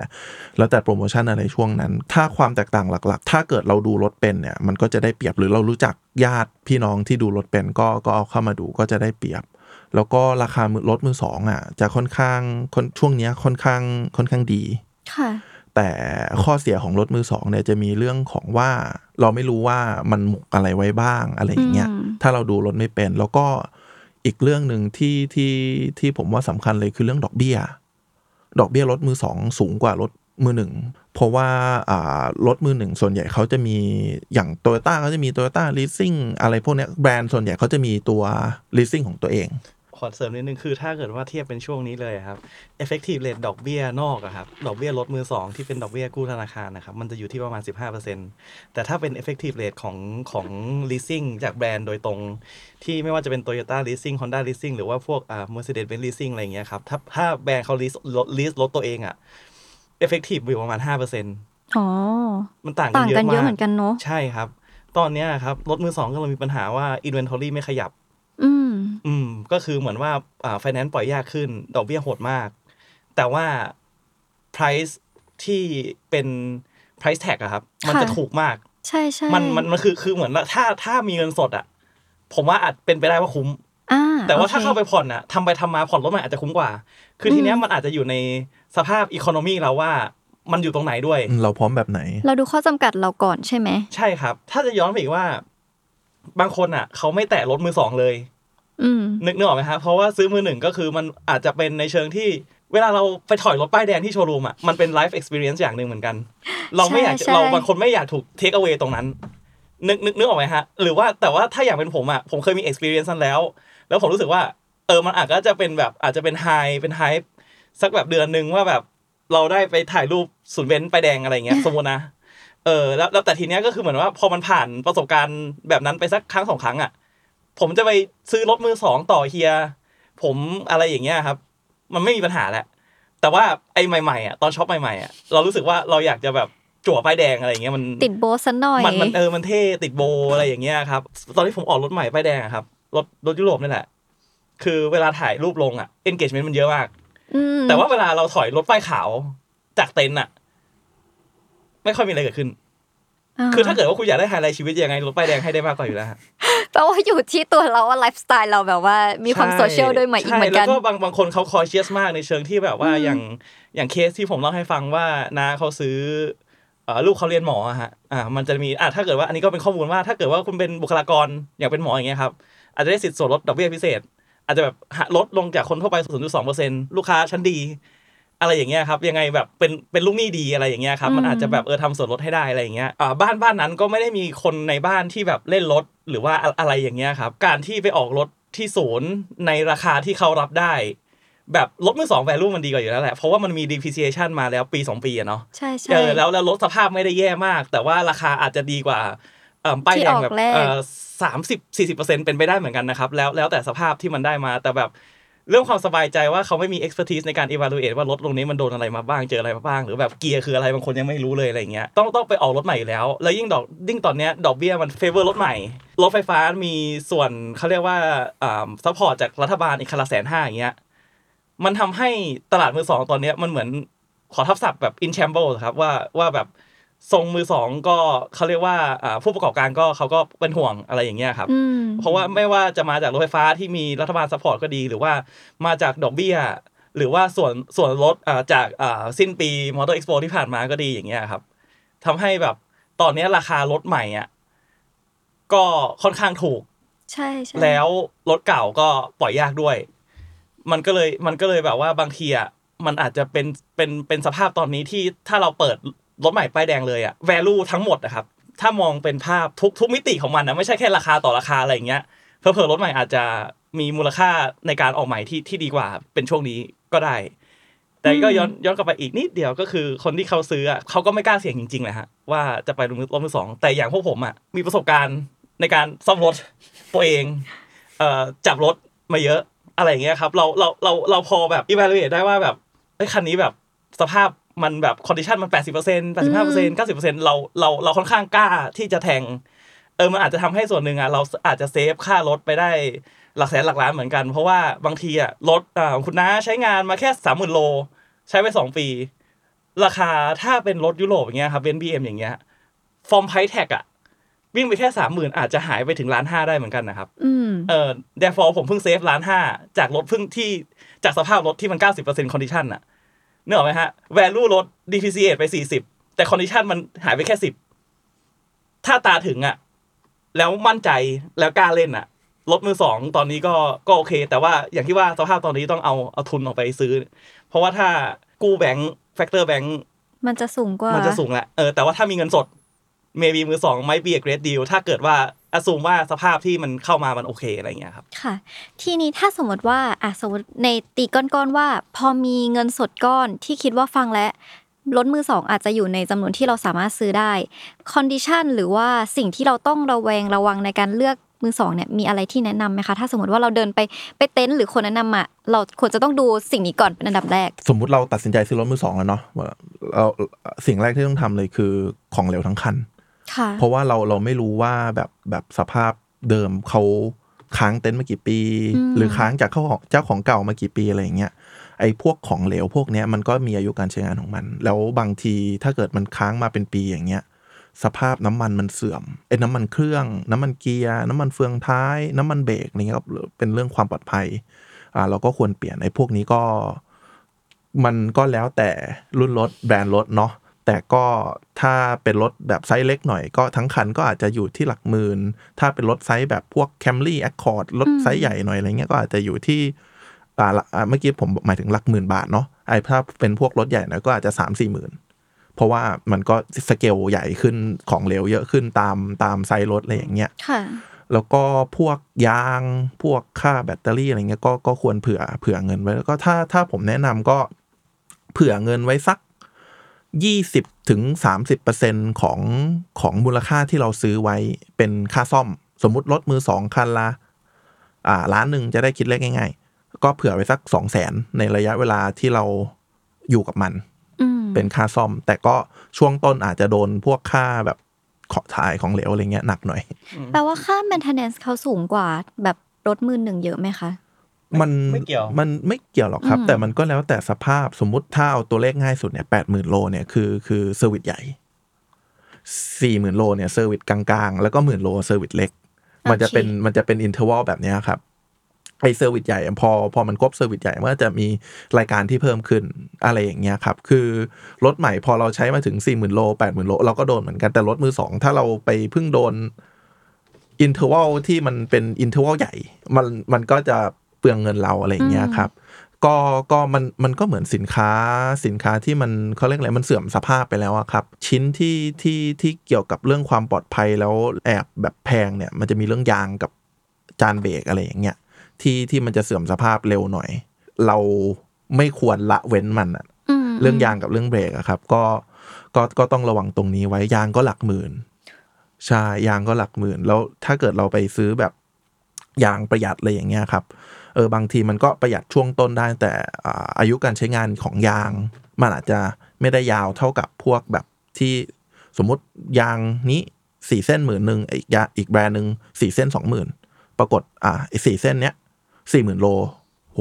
Speaker 3: แล้วแต่โปรโมชั่นอะไรช่วงนั้น ถ้าความแตกต่างหลัก ๆ ถ้าเกิดเราดูรถเป็นเนี่ยมันก็จะได้เปรียบหรือเรารู้จักญาติพี่น้องที่ดูรถเป็นก็ก็เอาเข้ามาดูก็จะได้เปรียบ แล้วก็ราคามือรถมือสองอะ จะค่อนข้างค่อนช่วงเนี้ยค่อนข้างค่อนข้างดี
Speaker 1: ค่ะ
Speaker 3: แต่ข้อเสียของรถมือสองเนี่ยจะมีเรื่องของว่าเราไม่รู้ว่ามันหมกอะไรไว้บ้างอะไรอย่างเงี้ย
Speaker 1: อืม
Speaker 3: ถ้าเราดูรถไม่เป็น แล้วก็อีกเรื่องหนึ่งที่ที่ที่ผมว่าสำคัญเลยคือเรื่องดอกเบี้ย ดอกเบี้ยรถมือสองสูงกว่ารถมือหนึ่งเพราะว่า อ่ารถมือหนึ่งส่วนใหญ่เขาจะมีอย่างโตโยต้าเขาจะมีโตโยต้าลีสซิ่งอะไรพวกเนี้ยแบรนด์ส่วนใหญ่เขาจะมีตัวลีสซิ่งของตัวเอง
Speaker 2: ขอเสริมนิดนึงคือถ้าเกิดว่าเทียบเป็นช่วงนี้เลยครับ effective rate ดอกเบี้ยนอกอะครับดอกเบี้ยลดมือสองที่เป็นดอกเบี้ยกู้ธนาคารนะครับมันจะอยู่ที่ประมาณ 15%แต่ถ้าเป็น effective rate ของของ leasing จากแบรนด์โดยตรง ที่ไม่ว่าจะเป็น Toyota leasing Honda leasing หรือว่าพวกอ่า Mercedes Benz leasing อะไรอย่างเงี้ยครับถ้าถ้าแบรนด์เขา lease รถ lease รถตัวเองอะ effective อยู่ประมาณ5%
Speaker 1: อ๋อ
Speaker 2: มันต่างกั
Speaker 1: ต่านง
Speaker 2: เยอะ
Speaker 1: กันเยอะ
Speaker 2: มาก
Speaker 1: เหมือนกันเนาะ
Speaker 2: ใช่ครับตอนเนี้ยครับรถมือสองก็เลยมีปัญหาว่า inventory ไม่ขยับ
Speaker 1: อืม
Speaker 2: อืม ก็คือเหมือนว่าอ่าไฟแนนซ์ปล่อยยากขึ้น ดอกเบี้ยโหดมาก แต่ว่า price ที่เป็น price tag อะครับ มันจะ
Speaker 1: ค่ะ
Speaker 2: ถูกมาก
Speaker 1: ใช่ใช่
Speaker 2: มันมันมันคือคือเหมือนว่าถ้าถ้ามีเงินสดอะผมว่าอาจเป็นไปได้ว่าคุ้ม
Speaker 1: อ่า
Speaker 2: แต่ว่า
Speaker 1: โอค
Speaker 2: ถ้าเข้าไปผ่อนอะทำไปทำมาผ่อนรถใหม่อาจจะคุ้มกว่า คือทีเนี้ย
Speaker 1: อืม
Speaker 2: มันอาจจะอยู่ในสภาพอีโคโนมีเราว่ามันอยู่ตรงไหนด้วย
Speaker 3: อืมเราพร้อมแบบไหน
Speaker 1: เราดูข้อจำกัดเราก่อนใช่ไหม
Speaker 2: ใช่ครับ ถ้าจะย้อนไปอีกว่า บางคนอะ เขาไม่แตะรถมือสองเลย
Speaker 1: อืม
Speaker 2: นึกนึกออกไหมครับเพราะว่าซื้อมือหนึ่งก็คือมันอาจจะเป็นในเชิงที่เวลาเราไปถอยรถป้ายแดงที่โชว์รูมอะมันเป็น life experience อย่างหนึ่งเหมือนกัน เราไม่อยากจะ
Speaker 1: ใช่
Speaker 2: เราบางคนไม่อยากถูกเทคเอา a y ตรงนั้น นึกนึกนึกออกไหมฮะ หรือว่าแต่ว่าถ้าอย่างเป็นผมอะผมเคยมี experience นั้นแล้ว แล้วผมรู้สึกว่าเออมันอาจจะเป็นแบบอาจจะเป็น high เป็น high สักแบบเดือนหนึ่งว่าแบบเราได้ไปถ่ายรูปศูนย์เบนซ์ป้ายแดงอะไรอย่างเงี้ยสมมตินะเออแล้วแล้วแต่ทีเนี้ยก็คือเหมือนว่าพอมันผ่านประสบการณ์แบบนั้นไปสักครั้งสองครั้งอะ ผมจะไปซื้อรถมือสองต่อเฮีย ผมอะไรอย่างเงี้ยครับ มันไม่มีปัญหาแหละ แต่ว่าไอ้ใหม่ๆอะตอนช็อปใหม่ๆอะเรารู้สึกว่าเราอยากจะแบบจั่วป้ายแดงอะไรอย่างเงี้ยมัน
Speaker 1: ติดโบสันหน่อย
Speaker 2: มันมันเออมันเท่ติดโบอะไรอย่างเงี้ยครับ ตอนที่ผมออกรถใหม่ป้ายแดงอะครับรถรถยุโรปนี่แหละ คือเวลาถ่ายรูปลงอะ engagement มันเยอะมาก
Speaker 1: อืม
Speaker 2: แต่ว่าเวลาเราถอยรถป้ายขาวจากเต็นท์อะ ไม่ค่อยมีอะไรเกิดขึ้น คือถ้าเกิดว่าคุณอยากได้ไฮไลท์ชีวิตยังไงรถป้ายแดงให้ได้มากกว่าอยู่แล้วฮะ
Speaker 1: แปลว่าอยู่ที่ตัวเราว่าไลฟ์สไตล์เราแบบว่ามีความ
Speaker 2: ใช่
Speaker 1: โซเชียลด้วยไหมอีกเหมือนกัน
Speaker 2: ใช่แล้วก็บางบางคนเขา cautious มากในเชิงที่แบบว่า
Speaker 1: อืม
Speaker 2: อย่างอย่างเคสที่ผมเล่าให้ฟังว่าน้าเขาซื้อเอ่อลูกเขาเรียนหมออะฮะอ่ามันจะมีอะถ้าเกิดว่าอันนี้ก็เป็นข้อมูลว่าถ้าเกิดว่าคุณเป็นบุคลากรอยากเป็นหมออย่างเงี้ยครับอาจจะได้สิทธิ์ส่วนลดดอกเบี้ยพิเศษ อาจจะแบบหักลดลงจากคนทั่วไป0.2%ลูกค้าชั้นดี อะไรอย่างเงี้ยครับยังไงแบบเป็นเป็นลูกหนี้ดีอะไรอย่างเงี้ยครับมัน
Speaker 1: อืม
Speaker 2: อาจจะแบบเออทำส่วนลดให้ได้อะไรอย่างเงี้ยอ่าบ้านบ้านนั้นก็ไม่ได้มีคนในบ้านที่แบบเล่นรถหรือว่าอะอะไรอย่างเงี้ยครับการที่ไปออกรถที่ศูนย์ในราคาที่เขารับได้ แบบรถมือสองแวลูมันดีกว่าอยู่แล้วแหละ เพราะว่ามันมี depreciation มาแล้วปี 2 ปีอะเนาะ
Speaker 1: ใช่ใช่
Speaker 2: เออแล้วแล้วรถสภาพไม่ได้แย่มาก แต่ว่าราคาอาจจะดีกว่าเอ่อป้าย
Speaker 1: ที่
Speaker 2: แด
Speaker 1: องอก
Speaker 2: แบบ
Speaker 1: แรก
Speaker 2: เออสามสิบสี่สิบเปอร์เซ็นเป็นไปได้เหมือนกันนะครับ แล้วแล้วแต่สภาพที่มันได้มาแต่แบบ เรื่องความสบายใจว่าเขาไม่มี expertise ในการ evaluate ว่ารถตรงนี้มันโดนอะไรมาบ้างเจออะไรมาบ้าง หรือแบบเกียร์คืออะไรบางคนยังไม่รู้เลยอะไรเงี้ยต้องต้องไปออกรถใหม่แล้ว แล้วยิ่งดอกยิ่งตอนเนี้ยดอกเบี้ยมัน favor รถใหม่ รถไฟฟ้ามีส่วนเขาเรียกว่าอ่า support จากรัฐบาลอีกคันละแสนห้าอย่างเงี้ยมันทำให้ตลาดมือสองตอนเนี้ยมันเหมือนขอทับศัพท์แบบ in shambles ครับว่าว่าแบบ ทรงมือสองก็เขาเรียกว่าอ่าผู้ประกอบการก็เขาก็เป็นห่วงอะไรอย่างเงี้ยครับ
Speaker 1: อืม
Speaker 2: เพราะว่าไม่ว่าจะมาจากรถไฟฟ้าที่มีรัฐบาล support ก็ดี หรือว่ามาจากดอกเบี้ย หรือว่าส่วนส่วนลดอ่าจากอ่าสิ้นปี Motor Expo ที่ผ่านมาก็ดีอย่างเงี้ยครับทำให้แบบตอนเนี้ยราคารถใหม่อะก็ค่อนข้างถูก
Speaker 1: ใช่ใช่
Speaker 2: แล้วรถเก่าก็ปล่อยยากด้วย มันก็เลยมันก็เลยแบบว่าบางทีอะมันอาจจะเป็นเป็นเป็นสภาพตอนนี้ที่ถ้าเราเปิด รถใหม่ป้ายแดงเลยอะ value ทั้งหมดนะครับ ถ้ามองเป็นภาพทุกทุกมิติของมันนะไม่ใช่แค่ราคาต่อราคาอะไรอย่างเงี้ยเพอเพอๆรถใหม่อาจจะมีมูลค่าในการออกใหม่ที่ที่ดีกว่าเป็นช่วงนี้ก็ได้ แต่ก็ย้อนย้อนกลับไปอีกนิดเดียวก็คือคนที่เขาซื้ออะเขาก็ไม่กล้าเสี่ยงจริงๆแหละฮะว่าจะไปรถมือรถมือสองแต่อย่างพวกผมอะมีประสบการณ์ในการซ่อมรถตัวเองเอ่อจับรถมาเยอะอะไรอย่างเงี้ยครับ เราเราเราเราพอแบบ evaluate ได้ว่าแบบเอ้ยคันนี้แบบสภาพ มันแบบ condition มัน80% 85% 90%เราเราเราค่อนข้างกล้าที่จะแทงเออมันอาจจะทำให้ส่วนหนึ่งอะเราอาจจะเซฟค่ารถไปได้หลักแสนหลักล้านเหมือนกัน เพราะว่าบางทีอะรถอ่าคุณน้าใช้งานมาแค่สามหมื่นโล ใช้ไปสองปี ราคาถ้าเป็นรถยุโรปอย่างเงี้ยครับเป็นบีเอ็มอย่างเงี้ย from price tag อะวิ่งไปแค่สามหมื่นอาจจะหายไปถึงล้านห้าได้เหมือนกันนะครับ
Speaker 1: อืม
Speaker 2: เออ therefore ผมเพิ่ง save ล้านห้าจากรถเพิ่งที่จากสภาพรถที่มันเก้าสิบเปอร์เซ็นต์ condition อะ นึกออกไหมฮะ value รถ depreciate ไปสี่สิบแต่ condition มันหายไปแค่สิบถ้าตาถึงอะแล้วมั่นใจแล้วกล้าเล่นอะรถมือสองตอนนี้ก็ก็โอเค แต่ว่าอย่างที่ว่าสภาพตอนนี้ต้องเอาเอาทุนออกไปซื้อ เพราะว่าถ้ากู้แบงค์แฟกเตอร์แบงค์
Speaker 1: มันจะสูงกว่า
Speaker 2: มันจะสูงแหละเออแต่ว่าถ้ามีเงินสด maybe มือสอง might be a great deal ถ้าเกิดว่าอ s ซูมว่าสภาพที่มันเข้ามามันโอเคอะไรเงี้ยครับ
Speaker 1: ค่ะ ทีนี้ถ้าสมมติว่าอะสมมติในตีก้อนๆว่า พอมีเงินสดก้อนที่คิดว่าฟังและรถมือสองอาจจะอยู่ในจำนวนที่เราสามารถซื้อได้ condition หรือว่าสิ่งที่เราต้องระแวงระวังในการเลือกมือสองเนี่ยมีอะไรที่แนะนำไหมคะ ถ้าสมมติว่าเราเดินไปไปเต็นท์หรือคนแนะนำอะเราควรจะต้องดูสิ่งนี้ก่อนเป็นอันดับแรก
Speaker 3: สมมุติเราตัดสินใจซื้อรถมือสองแล้วเนาะว่าเราสิ่งแรกที่ต้องทำเลยคือของเหลวทั้งคัน
Speaker 1: ค่ะ
Speaker 3: เพราะว่าเราเราไม่รู้ว่าแบบแบบสภาพเดิมเขาค้างเต็นท์มากี่ปี
Speaker 1: อืม
Speaker 3: หรือค้างจากเจ้าของเจ้าของเก่ามากี่ปีอะไรอย่างเงี้ยไอ้พวกของเหลวพวกเนี้ยมันก็มีอายุการใช้งานของมัน แล้วบางทีถ้าเกิดมันค้างมาเป็นปีอย่างเงี้ยสภาพน้ำมันมันเสื่อมไอ้น้ำมันเครื่อง น้ำมันเกียร์น้ำมันเฟืองท้าย น้ำมันเบรกอะไรเงี้ยก็เป็นเรื่องความปลอดภัยอ่าเราก็ควรเปลี่ยนไอ้พวกนี้ก็ มันก็แล้วแต่รุ่นรถแบรนด์รถเนาะ แต่ก็ถ้าเป็นรถแบบไซส์เล็กหน่อยก็ทั้งคันก็อาจจะอยู่ที่หลักหมื่น ถ้าเป็นรถไซส์แบบพวก Camry Accord รถไซส์ใหญ่หน่อยอะไรเงี้ยก็อาจจะอยู่ที่อ่าละอ่าเมื่อกี้ผมหมายถึงหลักหมื่นบาทเนาะไอ้ถ้าเป็นพวกรถใหญ่หน่อยก็อาจจะสามสี่หมื่นเพราะว่ามันก็สเกลใหญ่ขึ้นของเหลวเยอะขึ้นตามตามไซส์รถอะไรอย่างเงี้ย
Speaker 1: ค่ะ
Speaker 3: แล้วก็พวกยางพวกค่าแบตเตอรี่อะไรเงี้ยก็ก็ควรเผื่อเผื่อเงินไว้แล้วก็ถ้าถ้าผมแนะนำก็เผื่อเงินไว้สัก ยี่สิบถึงสามสิบเปอร์เซ็นของของมูลค่าที่เราซื้อไว้เป็นค่าซ่อม สมมุติรถมือสองคันละอ่าล้านหนึ่งจะได้คิดเลขง่าย ๆ ก็เผื่อไว้สักสองแสนในระยะเวลาที่เราอยู่กับมัน
Speaker 1: อืม
Speaker 3: เป็นค่าซ่อม แต่ก็ช่วงต้นอาจจะโดนพวกค่าแบบขอถ่ายของเหลวอะไรเงี้ยหนักหน่อย
Speaker 1: แปลว่าค่า maintenance เขาสูงกว่าแบบรถมือหนึ่งเยอะไหมคะ
Speaker 3: มัน
Speaker 2: ไม่เกี่ยว
Speaker 3: มันไม่เกี่ยวหรอกครับ
Speaker 1: อืม
Speaker 3: แต่มันก็แล้วแต่สภาพสมมุติถ้าเอาตัวเลขง่ายสุดเนี่ยแปดหมื่นโลเนี่ยคือคือเซอร์วิสใหญ่สี่หมื่นโลเนี่ย service กลางๆ แล้วก็หมื่นโล service เล็ก มันจะเป็นมันจะเป็น interval แบบเนี้ยครับไอ้ service ใหญ่พอพอมันครบ service ใหญ่มันก็จะมีรายการที่เพิ่มขึ้นอะไรอย่างเงี้ยครับ คือรถใหม่พอเราใช้มาถึงสี่หมื่นโลแปดหมื่นโล เราก็โดนเหมือนกันแต่รถมือสองถ้าเราไปเพิ่งโดน interval ที่มันเป็น interval ใหญ่ มันมันก็จะ เปลืองเงินเราอะไรอย่างเงี้ยครับก็ก็มันมันก็เหมือนสินค้าสินค้าที่มันเขาเรียกอะไรมันเสื่อมสภาพไปแล้วอะครับ ชิ้นที่ที่ที่เกี่ยวกับเรื่องความปลอดภัยแล้วแอบแบบแพงเนี่ย มันจะมีเรื่องยางกับจานเบรกอะไรอย่างเงี้ยที่ที่มันจะเสื่อมสภาพเร็วหน่อย เราไม่ควรละเว้นมันอะ
Speaker 1: ม
Speaker 3: เรื่องยางกับเรื่องเบรกอะครับ ก็ก็ก็ต้องระวังตรงนี้ไว้ยางก็หลักหมื่นใช่ยางก็หลักหมื่น แล้วถ้าเกิดเราไปซื้อแบบยางประหยัดอะไรอย่างเงี้ยครับ เออบางทีมันก็ประหยัดช่วงต้นได้ แต่อ่าอายุการใช้งานของยาง มันอาจจะไม่ได้ยาวเท่ากับพวกแบบที่สมมติยางนี้สี่เส้นหมื่นหนึ่งอีกยาอีกแบรนด์หนึ่งสี่เส้นสองหมื่นปรากฏอ่าไอ้สี่เส้นเนี้ยสี่หมื่นโลโห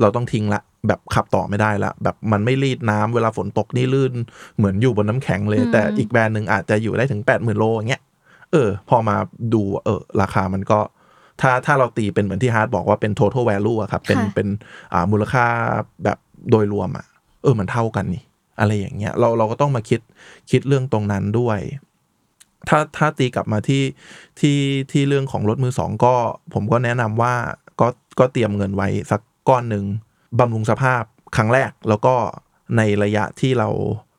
Speaker 3: เราต้องทิ้งละ แบบขับต่อไม่ได้ละ แบบมันไม่รีดน้ำเวลาฝนตกนี่ลื่น เหมือนอยู่บนน้ำแข็งเลย
Speaker 1: อืม
Speaker 3: แต่อีกแบรนด์หนึ่งอาจจะอยู่ได้ถึงแปดหมื่นโลอย่างเงี้ยเออ พอมาดูเออ ราคามันก็ ถ้าถ้าเราตีเป็นเหมือนที่ฮาร์ดบอกว่าเป็น total value อะครับเป็น
Speaker 1: ค่ะ
Speaker 3: เป็นอ่ามูลค่าแบบโดยรวมอะเออมันเท่ากันนี่ อะไรอย่างเงี้ยเราเราก็ต้องมาคิดคิดเรื่องตรงนั้นด้วย ถ้าถ้าตีกลับมาที่ที่ที่เรื่องของรถมือสองก็ ผมก็แนะนำว่าก็ก็เตรียมเงินไว้สักก้อนหนึ่งบำรุงสภาพครั้งแรก แล้วก็ในระยะที่เรา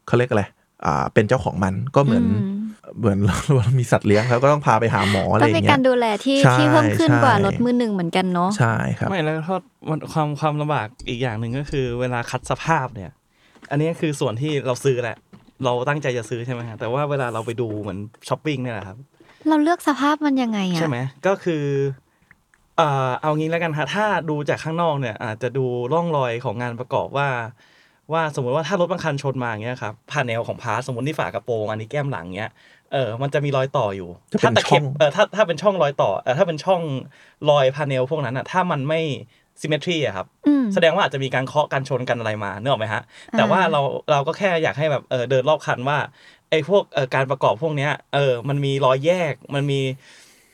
Speaker 3: เขาเรียกอะไรอ่าเป็นเจ้าของมันก็เหมือน
Speaker 1: อืม
Speaker 3: เหมือนเรามีสัตว์เลี้ยงแล้วก็ต้องพาไปหาหมออะไร
Speaker 1: ก็
Speaker 3: อย่า
Speaker 1: เป็น
Speaker 3: งเงี้
Speaker 1: กายรดูแลที่
Speaker 3: ใช่
Speaker 1: ที่เพิ่มขึ้นกว่า
Speaker 3: ใช่
Speaker 1: รถมือหนึ่งเหมือนกันเนาะ
Speaker 3: ใช่ครับ
Speaker 2: ไม่แล้วก็มันความความลำบากอีกอย่างหนึ่งก็คือเวลาคัดสภาพเนี่ย อันนี้คือส่วนที่เราซื้อแหละ เราตั้งใจจะซื้อใช่ไหมฮะแต่ว่าเวลาเราไปดูเหมือนช้อปปิ้งเนี่ยแหละครับ
Speaker 1: เราเลือกสภาพมันยังไงอะ
Speaker 2: ใช่ไหมก็คือเอ่อเอางี้แล้วกันฮะถ้าดูจากข้างนอกเนี่ย อาจจะดูร่องรอยของงานประกอบว่า ว่าสมมติว่าถ้ารถบางคันชนมาอย่างเงี้ยครับผ่านแนวของ part สมมติที่ฝากระโปรงอันนี้แก้มหลังเงี้ย เออมันจะมีรอยต่ออยู่
Speaker 3: จะเป็น
Speaker 2: ถ้าตะเข็บ
Speaker 3: ช่อง
Speaker 2: เออถ้าถ้าเป็นช่องรอยต่อเออถ้าเป็นช่องรอย panel พวกนั้นอะถ้ามันไม่ symmetry อะครับ
Speaker 1: อืม
Speaker 2: แสดงว่าอาจจะมีการเคาะกันชนกันอะไรมานึกออกไหมฮะ แต่ว่าเราเราก็แค่อยากให้แบบเออเดินรอบคันว่าไอ้พวกเออการประกอบพวกเนี้ยเออมันมีรอยแยกมันมี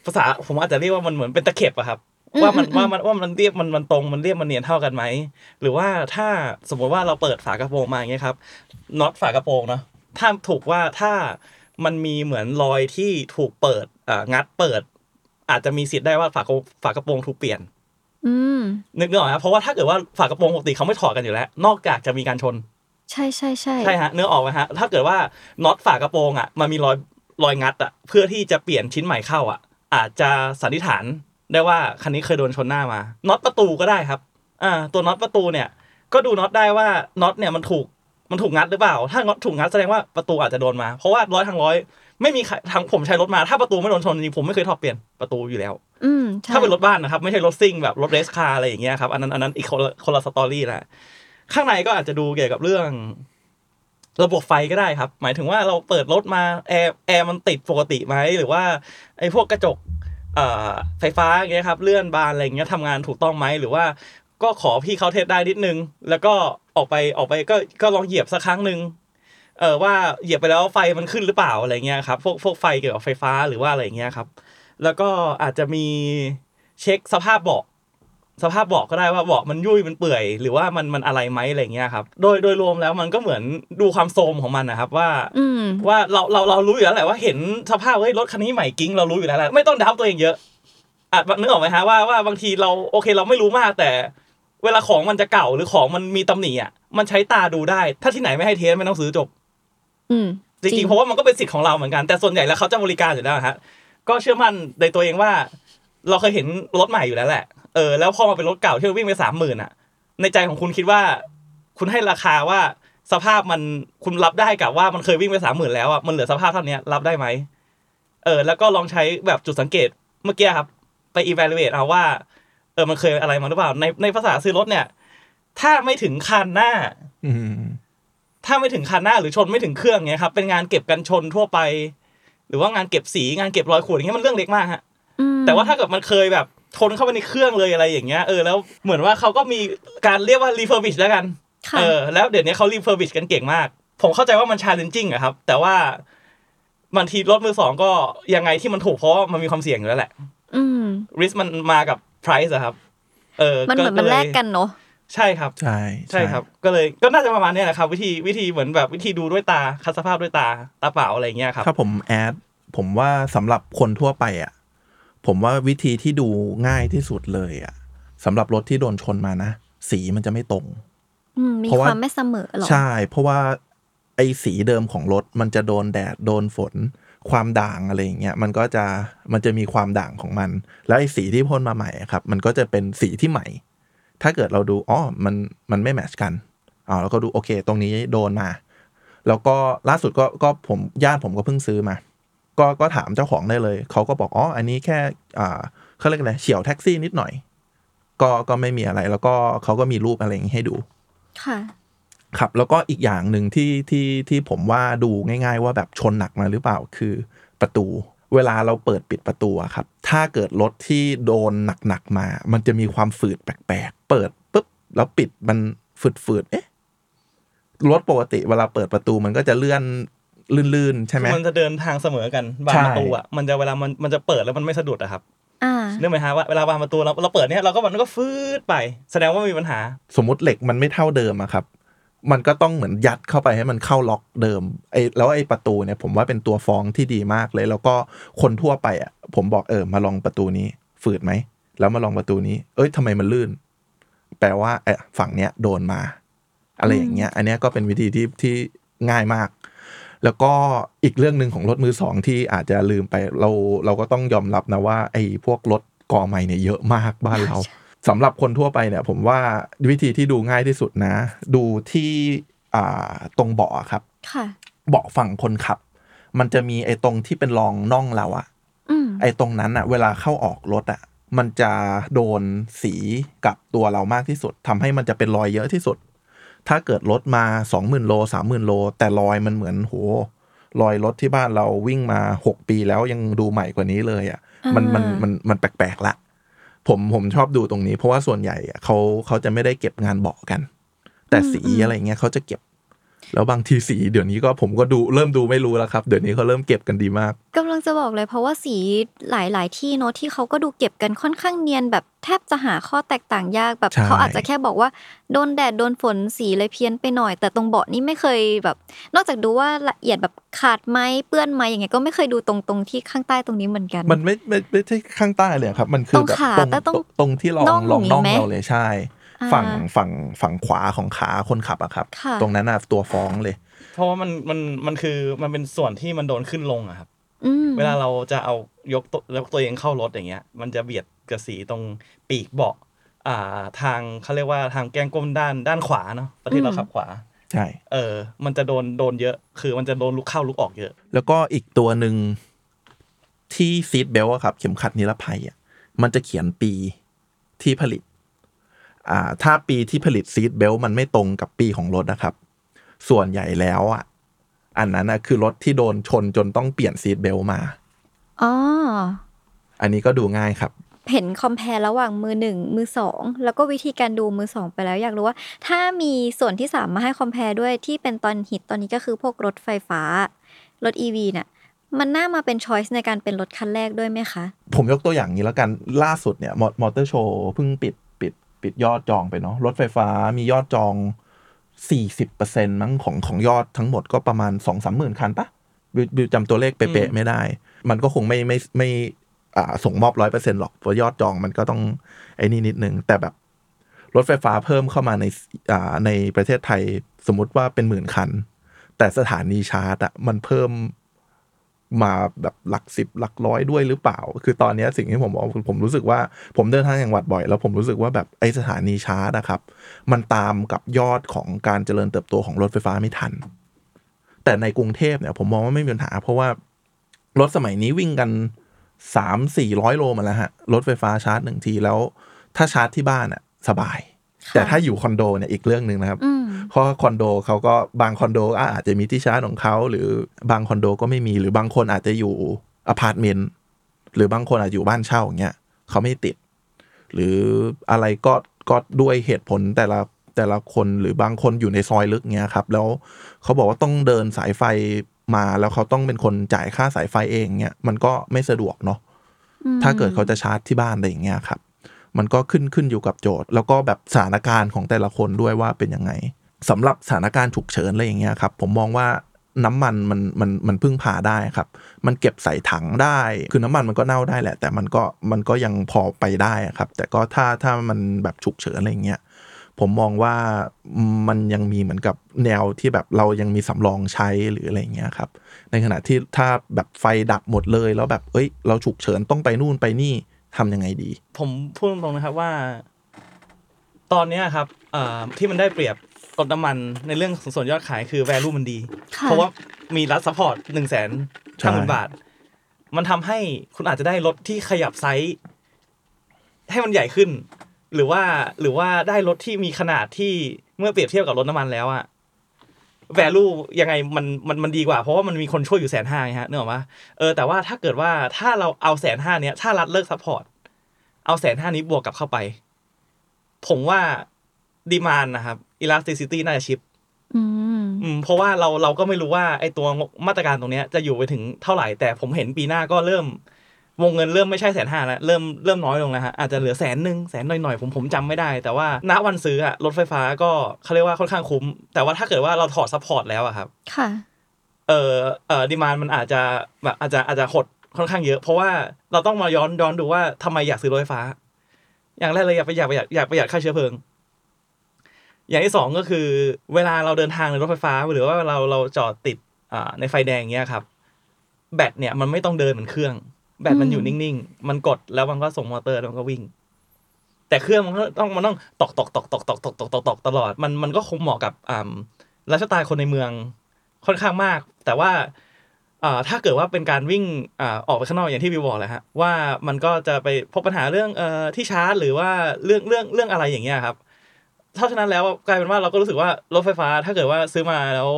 Speaker 2: ภาษาผมอาจจะเรียกว่ามันเหมือนเป็นตะเข็บอะครับ
Speaker 1: อืม
Speaker 2: ว่ามัน
Speaker 1: อืม
Speaker 2: ว่ามันว่ามันเรียบมันมันตรงมันเรียบมันเนียนเท่ากันไหมหรือว่าถ้าสมมติว่าเราเปิดฝากระโปรงมาอย่างเงี้ยครับน็อตฝากระโปรงเนาะถ้าถูกว่าถ้า มันมีเหมือนรอยที่ถูกเปิดอ่างัดเปิด อาจจะมีสิทธิ์ได้ว่าฝากระฝากระโปรงถูกเปลี่ยน
Speaker 1: อืม
Speaker 2: นึกนึกออกไหมเพราะว่าถ้าเกิดว่าฝากระโปรงปกติเขาไม่ถอดกันอยู่แล้ว นอกจากจะมีการชน
Speaker 1: ใช่ใช่ใช่
Speaker 2: ใช่ฮะเนื้อออกไหมฮะถ้าเกิดว่าน็อตฝากระโปรงอะมันมีรอยรอยงัดอะเพื่อที่จะเปลี่ยนชิ้นใหม่เข้าอะ อาจจะสันนิษฐานได้ว่าคันนี้เคยโดนชนหน้ามาน็อตประตูก็ได้ครับ อ่า ตัวน็อตประตูเนี่ย ก็ดูน็อตได้ว่าน็อตเนี่ยมันถูก มันถูกงัดหรือเปล่า ถ้าน็อตถูกงัดแสดงว่าประตูอาจจะโดนมา เพราะว่าร้อยทางร้อยไม่มีใครทางผมใช้รถมา ถ้าประตูไม่โดนชนจริงๆผมไม่เคยถอดเปลี่ยนประตูอยู่แล้ว
Speaker 1: อืมใช่
Speaker 2: ถ้าเป็นรถบ้านนะครับ ไม่ใช่รถซิ่งแบบรถ race car อะไรอย่างเงี้ยครับอันนั้นอันนั้นอีกคนละคนละ story แหละข้างในก็อาจจะดูเกี่ยวกับเรื่อง ระบบไฟก็ได้ครับ หมายถึงว่าเราเปิดรถมาแอร์แอร์มันติดปกติไหมหรือว่า ไอ้พวกกระจกเอ่อไฟฟ้าอย่างเงี้ยครับ เลื่อนบานอะไรอย่างเงี้ยทำงานถูกต้องไหมหรือว่า ก็ขอพี่เขา test ได้นิดนึง แล้วก็ออกไปออกไปก็ก็ลองเหยียบสักครั้งหนึ่งเออว่าเหยียบไปแล้วไฟมันขึ้นหรือเปล่าอะไรเงี้ยครับพวกพวกไฟเกี่ยวกับไฟฟ้าหรือว่าอะไรอย่างเงี้ยครับ แล้วก็อาจจะมีเช็คสภาพเบาะสภาพเบาะก็ได้ว่าเบาะมันยุ่ยมันเปื่อย หรือว่ามันมันอะไรไหมอะไรเงี้ยครับ โดยโดยรวมแล้วมันก็เหมือนดูความโทรมของมันนะครับว่า
Speaker 1: อืม
Speaker 2: ว่าเราเราเรารู้อยู่แล้วแหละว่าเห็นสภาพเฮ้ยรถคันนี้ใหม่กิ้งเรารู้อยู่แล้วแหละไม่ต้องดับตัวเองเยอะอาจนึกออกไหมฮะว่าว่าบางทีเราโอเคเราไม่รู้มากแต่ เวลาของมันจะเก่าหรือของมันมีตำหนิอะ มันใช้ตาดูได้ ถ้าที่ไหนไม่ให้เทสไม่ต้องซื้อจบ
Speaker 1: อืม
Speaker 2: จริงๆเพราะว่ามันก็เป็นสิทธิ์ของเราเหมือนกันแต่ส่วนใหญ่แล้วเขาจะบริการอยู่แล้วฮะก็เชื่อมั่นในตัวเองว่า เราเคยเห็นรถใหม่อยู่แล้วแหละเออแล้วพอมาเป็นรถเก่าที่วิ่งไปสามหมื่นอะ ในใจของคุณคิดว่า คุณให้ราคาว่าสภาพมันคุณรับได้กับว่ามันเคยวิ่งไปสามหมื่นแล้วอะมันเหลือสภาพเท่านี้รับได้ไหมเออ แล้วก็ลองใช้แบบจุดสังเกตเมื่อกี้ครับ ไป evaluate เอาว่า เออมันเคยอะไรมาหรือเปล่าในในภาษาซื้อรถเนี่ย ถ้าไม่ถึงคันหน้า
Speaker 3: อืม
Speaker 2: ถ้าไม่ถึงคันหน้าหรือชนไม่ถึงเครื่องเงี้ยครับเป็นงานเก็บกันชนทั่วไป หรือว่างานเก็บสีงานเก็บรอยขูดอย่างเงี้ยมันเรื่องเล็กมากฮะ
Speaker 1: อืม
Speaker 2: แต่ว่าถ้าเกิดมันเคยแบบชนเข้าไปในเครื่องเลยอะไรอย่างเงี้ยเออแล้วเหมือนว่าเขาก็มีการเรียกว่า refurbish แล้วกัน
Speaker 1: ค่ะ
Speaker 2: เออแล้วเดี๋ยวนี้เขา refurbish กันเก่งมาก ผมเข้าใจว่ามัน challenging อะครับ แต่ว่าบางทีรถมือสองก็ยังไงที่มันถูกเพราะว่ามันมีความเสี่ยงอยู่แล้วแหละ
Speaker 1: อืม
Speaker 2: risk มันมากับ price อะครับ เออ
Speaker 1: มันเหมือนมัน
Speaker 2: ลย
Speaker 1: แลกกันเนาะ
Speaker 2: ใช่ครับ
Speaker 3: ใช่
Speaker 2: ใช่ครับ ก็เลยก็น่าจะประมาณเนี้ยแหละครับ วิธีวิธีเหมือนแบบวิธีดูด้วยตาคัดสภาพด้วยตาตาเปล่าอะไรอย่างเงี้ยครับ
Speaker 3: ถ้าผมแอดผมว่าสำหรับคนทั่วไปอะ ผมว่าวิธีที่ดูง่ายที่สุดเลยอะสำหรับรถที่โดนชนมานะ สีมันจะไม่ตรง
Speaker 1: อืมมี
Speaker 3: เพราะ
Speaker 1: ค
Speaker 3: ว่า
Speaker 1: วามไม่เสมอหรอ
Speaker 3: ใช่ เพราะว่าไอ้สีเดิมของรถมันจะโดนแดดโดนฝน ความด่างอะไรอย่างเงี้ยมันก็จะมันจะมีความด่างของมัน แล้วไอ้สีที่พ่นมาใหม่ครับ มันก็จะเป็นสีที่ใหม่ ถ้าเกิดเราดูอ๋อมันมันไม่แมชกันอ๋อเราก็ดูโอเค ตรงนี้โดนมา แล้วก็ล่าสุดก็ก็ผมญาติผมก็เพิ่งซื้อมา ก็ก็ถามเจ้าของได้เลย เขาก็บอกอ๋ออันนี้แค่อ่าเขาเรียกอะไรเฉียวแท็กซี่นิดหน่อย ก็ก็ไม่มีอะไร แล้วก็เขาก็มีรูปอะไรอย่างงี้ให้ดู
Speaker 1: ค่ะ
Speaker 3: ครับแล้วก็อีกอย่างหนึ่งที่ที่ที่ผมว่าดูง่าย ๆ ว่าแบบชนหนักมาหรือเปล่าคือประตู เวลาเราเปิดปิดประตูอะครับ ถ้าเกิดรถที่โดนหนักๆมา มันจะมีความฝืดแปลกๆ เปิดปุ๊บแล้วปิดมันฝืดๆเอ๊ะรถปกติเวลาเปิดประตูมันก็จะเลื่อนลื่นๆ ใช่ไหม
Speaker 2: มันจะเดินทางเสมอกันบาน
Speaker 3: ใช่
Speaker 2: ประตูอะมันจะเวลามันมันจะเปิดแล้วมันไม่สะดุดอะครับ
Speaker 1: อ่า
Speaker 2: นึกไหมฮะว่าเวลาบานประตูเราเราเปิดเนี่ยเราก็มันก็ฟืดไป แสดงว่ามีปัญหา
Speaker 3: สมมติเหล็กมันไม่เท่าเดิมอะครับ มันก็ต้องเหมือนยัดเข้าไปให้มันเข้าล็อกเดิมไอ้แล้วไอ้ประตูเนี่ยผมว่าเป็นตัวฟ้องที่ดีมากเลย แล้วก็คนทั่วไปอะผมบอกเออมาลองประตูนี้ฝืดไหมแล้วมาลองประตูนี้ เอ้ยทำไมมันลื่น แปลว่าเออฝั่งเนี้ยโดนมา อะไรอย่างเงี้ย อันเนี้ยก็เป็นวิธีที่ที่ง่ายมาก แล้วก็อีกเรื่องหนึ่งของรถมือสองที่อาจจะลืมไปเราเราก็ต้องยอมรับนะว่า ไอ้พวกรถกอใหม่เนี่ยเยอะมากบ้านเรา สำหรับคนทั่วไปเนี่ย ผมว่าวิธีที่ดูง่ายที่สุดนะ ดูที่อ่าตรงเบาะครับ
Speaker 1: ค่ะ
Speaker 3: เบาะฝั่งคนขับ มันจะมีไอ้ตรงที่เป็นรองน่องเราอะ
Speaker 1: อืม
Speaker 3: ไอ้ตรงนั้นอะเวลาเข้าออกรถอะมันจะโดนสีกับตัวเรามากที่สุดทำให้มันจะเป็นรอยเยอะที่สุด ถ้าเกิดรถมาสองหมื่นโลสามหมื่นโล แต่รอยมันเหมือนโหรอยรถที่บ้านเราวิ่งมาหกปีแล้วยังดูใหม่กว่านี้เลยอะมันมันมันมันแปลกๆละ ผมผมชอบดูตรงนี้ เพราะว่าส่วนใหญ่อะเขาเขาจะไม่ได้เก็บงานเบาะกัน แต่สีอะไรเงี้ยเขาจะเก็บ แล้วบางทีสีเดี๋ยวนี้ก็ผมก็ดูเริ่มดูไม่รู้แล้วครับ เดี๋ยวนี้เขาเริ่มเก็บกันดีมาก
Speaker 1: กำลังจะบอกเลยเพราะว่าสีหลาย ๆ ที่เนอะที่เขาก็ดูเก็บกันค่อนข้างเนียนแบบแทบจะหาข้อแตกต่างยากแบบ
Speaker 3: ใช่
Speaker 1: เขาอาจจะแค่บอกว่าโดนแดดโดนฝนสีเลยเพี้ยนไปหน่อย แต่ตรงเบาะนี่ไม่เคยแบบ นอกจากดูว่าละเอียดแบบขาดไหมเปื้อนไหมอย่างเงี้ยก็ไม่เคยดูตรงตรงที่ข้างใต้ตรงนี้เหมือนกัน
Speaker 3: มันไม่ไม่ไม่ใช่ข้างใต้เลยครับ มันคือ
Speaker 1: ตรง
Speaker 3: แบบ
Speaker 1: ขา
Speaker 3: ตรง
Speaker 1: แต่ตรง
Speaker 3: ตรงที่รอง
Speaker 1: น่อง
Speaker 3: รองน่อง
Speaker 1: อย่างงี้ไหม
Speaker 3: เราเลยใช่
Speaker 1: อ่า
Speaker 3: ฝั่งฝั่งฝั่งขวาของขาคนขับอะครับ
Speaker 1: ค่ะ
Speaker 3: ตรงนั้นน่ะตัวฟ้องเลย
Speaker 2: เพราะว่ามันมันมันคือมันเป็นส่วนที่มันโดนขึ้นลงอะครับ
Speaker 1: อืม
Speaker 2: เวลาเราจะเอายกตัวยกตัวเองเข้ารถอย่างเงี้ย มันจะเบียดกับสีตรงปีกเบาะอ่า ทางเขาเรียกว่าทางแก้งก้มด้านด้านขวาเนาะประเทศเราขับขวา
Speaker 3: ใช่
Speaker 2: เออ มันจะโดนโดนเยอะ คือมันจะโดนลุกเข้าลุกออกเยอะ
Speaker 3: แล้วก็อีกตัวหนึ่งที่ซีดเบลอะครับ เข็มขัดนิรภัยอะมันจะเขียนปีที่ผลิตอ่า ถ้าปีที่ผลิต seat belt มันไม่ตรงกับปีของรถนะครับ ส่วนใหญ่แล้วอะ อันนั้นอะคือรถที่โดนชนจนต้องเปลี่ยน seat belt มา
Speaker 1: อ๋อ
Speaker 3: อันนี้ก็ดูง่ายครับ
Speaker 1: เห็น compare ระหว่างมือหนึ่งมือสองแล้วก็วิธีการดูมือสองไปแล้วอยากรู้ว่า ถ้ามีส่วนที่สามมาให้ compare ด้วยที่เป็นตอนฮิตตอนนี้ก็คือพวกรถไฟฟ้า รถ EV เนี่ยมันน่ามาเป็นช้อยส์ในการเป็นรถคันแรกด้วยไหมคะ
Speaker 3: ผมยกตัวอย่างนี้แล้วกันล่าสุดเนี่ยมอเตอร์โชว์เพิ่งปิด ปิดปิดยอดจองไปเนาะรถไฟฟ้ามียอดจอง 40%มั้งของของยอดทั้งหมดก็ประมาณ 2 3 0 0 0 0 คันปะบิวบิวจำตัวเลขเป๊ะ
Speaker 2: อืม
Speaker 3: ๆไม่ได้ มันก็คงไม่ไม่ไม่อ่าส่งมอบร้อยเปอร์เซ็นหรอกเพราะยอดจองมันก็ต้องไอ้นี่นิดนึง แต่แบบรถไฟฟ้าเพิ่มเข้ามาในอ่าในประเทศไทยสมมุติว่าเป็นหมื่นคัน แต่สถานีชาร์จอะมันเพิ่ม มาแบบหลักสิบหลักร้อยด้วยหรือเปล่า คือตอนนี้สิ่งที่ผมบอกผมรู้สึกว่าผมเดินทางจังหวัดบ่อย แล้วผมรู้สึกว่าแบบไอสถานีชาร์จนะครับ มันตามกับยอดของการเจริญเติบโตของรถไฟฟ้าไม่ทัน แต่ในกรุงเทพเนี่ย ผมมองว่าไม่มีปัญหา เพราะว่ารถสมัยนี้วิ่งกันสามสี่ร้อยโลมาแล้วฮะรถไฟฟ้าชาร์จหนึ่งทีแล้ว ถ้าชาร์จที่บ้านอะสบาย แต่ถ้าอยู่คอนโดเนี่ยอีกเรื่องหนึ่งนะครับ เพราะคอนโดเขาก็บางคอนโดก็อาจจะมีที่ชาร์จของเขาหรือบางคอนโดก็ไม่มีหรือบางคนอาจจะอยู่อพาร์ตเมนต์หรือบางคนอาจจะอยู่บ้านเช่าอย่างเงี้ยเขาไม่ติด หรืออะไรก็ก็ด้วยเหตุผลแต่ละแต่ละคนหรือบางคนอยู่ในซอยลึกเงี้ยครับ แล้วเขาบอกว่าต้องเดินสายไฟมาแล้วเขาต้องเป็นคนจ่ายค่าสายไฟเองเงี้ยมันก็ไม่สะดวกเนาะถ้าเกิดเขาจะชาร์จที่บ้านอะไรอย่างเงี้ยครับ มันก็ขึ้นขึ้นอยู่กับโจทย์ แล้วก็แบบสถานการณ์ของแต่ละคนด้วยว่าเป็นยังไง สำหรับสถานการณ์ฉุกเฉินอะไรอย่างเงี้ยครับ ผมมองว่าน้ำมันมันมันมันพึ่งพาได้ครับ มันเก็บใส่ถังได้ คือน้ำมันมันก็เน่าได้แหละ แต่มันก็มันก็ยังพอไปได้ครับ แต่ก็ถ้าถ้ามันแบบฉุกเฉินอะไรอย่างเงี้ยผมมองว่ามันยังมีเหมือนกับแนวที่แบบเรายังมีสำรองใช้หรืออะไรเงี้ยครับ ในขณะที่ถ้าแบบไฟดับหมดเลยแล้วแบบเอ้ย เราฉุกเฉินต้องไปนู่นไปนี่ทำยังไงดี
Speaker 2: ผมพูดตรงๆนะครับว่า ตอนนี้ครับที่มันได้เปรียบ รถน้ำมันในเรื่องของส่วนยอดขายคือ value มันดี
Speaker 1: ค่ะ
Speaker 2: เพราะว่ามีรัฐ support หนึ่งแสน
Speaker 3: ใช่
Speaker 2: ห้าหมื่นบาท มันทำให้คุณอาจจะได้รถที่ขยับไซส์ให้มันใหญ่ขึ้น หรือว่าหรือว่าได้รถที่มีขนาดที่เมื่อเปรียบเทียบกับรถน้ำมันแล้วอะ value ยังไงมันมันมันดีกว่า เพราะว่ามันมีคนช่วยอยู่แสนห้าไงฮะนึกออกปะเออแต่ว่าถ้าเกิดว่าถ้าเราเอาแสนห้าเนี้ยถ้ารัฐเลิก support เอาแสนห้านี้บวกกลับเข้าไป ผมว่า demand นะครับ elasticity น่าจะ shift
Speaker 1: อืม
Speaker 2: อืมเพราะว่าเราเราก็ไม่รู้ว่าไอ้ตัวมาตรการตรงเนี้ยจะอยู่ไปถึงเท่าไหร่ แต่ผมเห็นปีหน้าก็เริ่ม วงเงินเริ่มไม่ใช่แสนห้าแล้วเริ่มเริ่มน้อยลงแล้วฮะอาจจะเหลือแสนหนึ่งแสนหน่อยๆผมผมจำไม่ได้ แต่ว่าณวันซื้ออะรถไฟฟ้าก็เขาเรียกว่าค่อนข้างคุ้ม แต่ว่าถ้าเกิดว่าเราถอด support แล้วอะครับ
Speaker 1: ค่ะ
Speaker 2: เออเออ demand มันอาจจะแบบอาจจะอาจจะหดค่อนข้างเยอะ เพราะว่าเราต้องมาย้อนย้อนดูว่าทำไมอยากซื้อรถไฟฟ้า อย่างแรกเลยอยากประหยัดประหยัดอยากประหยัดค่าเชื้อเพลิง อย่างที่สองก็คือ เวลาเราเดินทางในรถไฟฟ้า หรือว่าเราเราจอดติดอ่าในไฟแดงเงี้ยครับ แบตเนี่ยมันไม่ต้องเดินเหมือนเครื่อง แบตมันอยู่นิ่งๆ มันกดแล้วมันก็ส่งมอเตอร์แล้วมันก็วิ่ง แต่เครื่องมันก็ต้องมันต้องตอกตอกตอกตอกตอกตอกตอกตอกตอกตลอดมันมันก็คงเหมาะกับอ่าไลฟ์สไตล์คนในเมืองค่อนข้างมาก แต่ว่าอ่าถ้าเกิดว่าเป็นการวิ่งอ่าออกไปข้างนอกอย่างที่วิวบอกแหละฮะว่ามันก็จะไปพบปัญหาเรื่องเอ่อที่ชาร์จ หรือว่าเรื่องเรื่องเรื่องอะไรอย่างเงี้ยครับ เพราะฉะนั้นแล้วกลายเป็นว่าเราก็รู้สึกว่ารถไฟฟ้าถ้าเกิดว่าซื้อมาแล้ว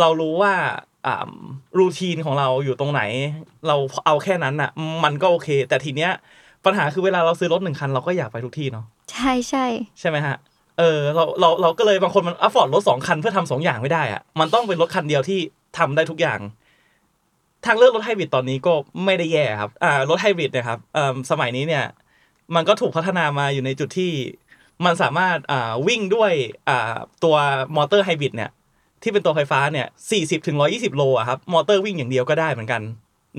Speaker 2: เรารู้ว่าอ่า routine ของเราอยู่ตรงไหน เราเอาแค่นั้นอะ มันก็โอเค แต่ทีเนี้ยปัญหาคือเวลาเราซื้อรถหนึ่งคันเราก็อยากไปทุกที่เนาะ
Speaker 1: ใช่ใช่
Speaker 2: ใช่ไหมฮะเออเราเราเราก็เลยบางคนมันอัฟฟอร์ดรถสองคันเพื่อทำสองอย่างไม่ได้อะมันต้องเป็นรถคันเดียวที่ทำได้ทุกอย่าง ทางเลือกรถไฮบริดตอนนี้ก็ไม่ได้แย่ครับอ่ารถไฮบริดเนะครับเอ่อสมัยนี้เนี่ย มันก็ถูกพัฒนามาอยู่ในจุดที่ มันสามารถอ่าวิ่งด้วยอ่าตัวมอเตอร์ไฮบริดเนี่ยที่เป็นตัวไฟฟ้าเนี่ย40ถึง120โลอะครับ มอเตอร์วิ่งอย่างเดียวก็ได้เหมือนกัน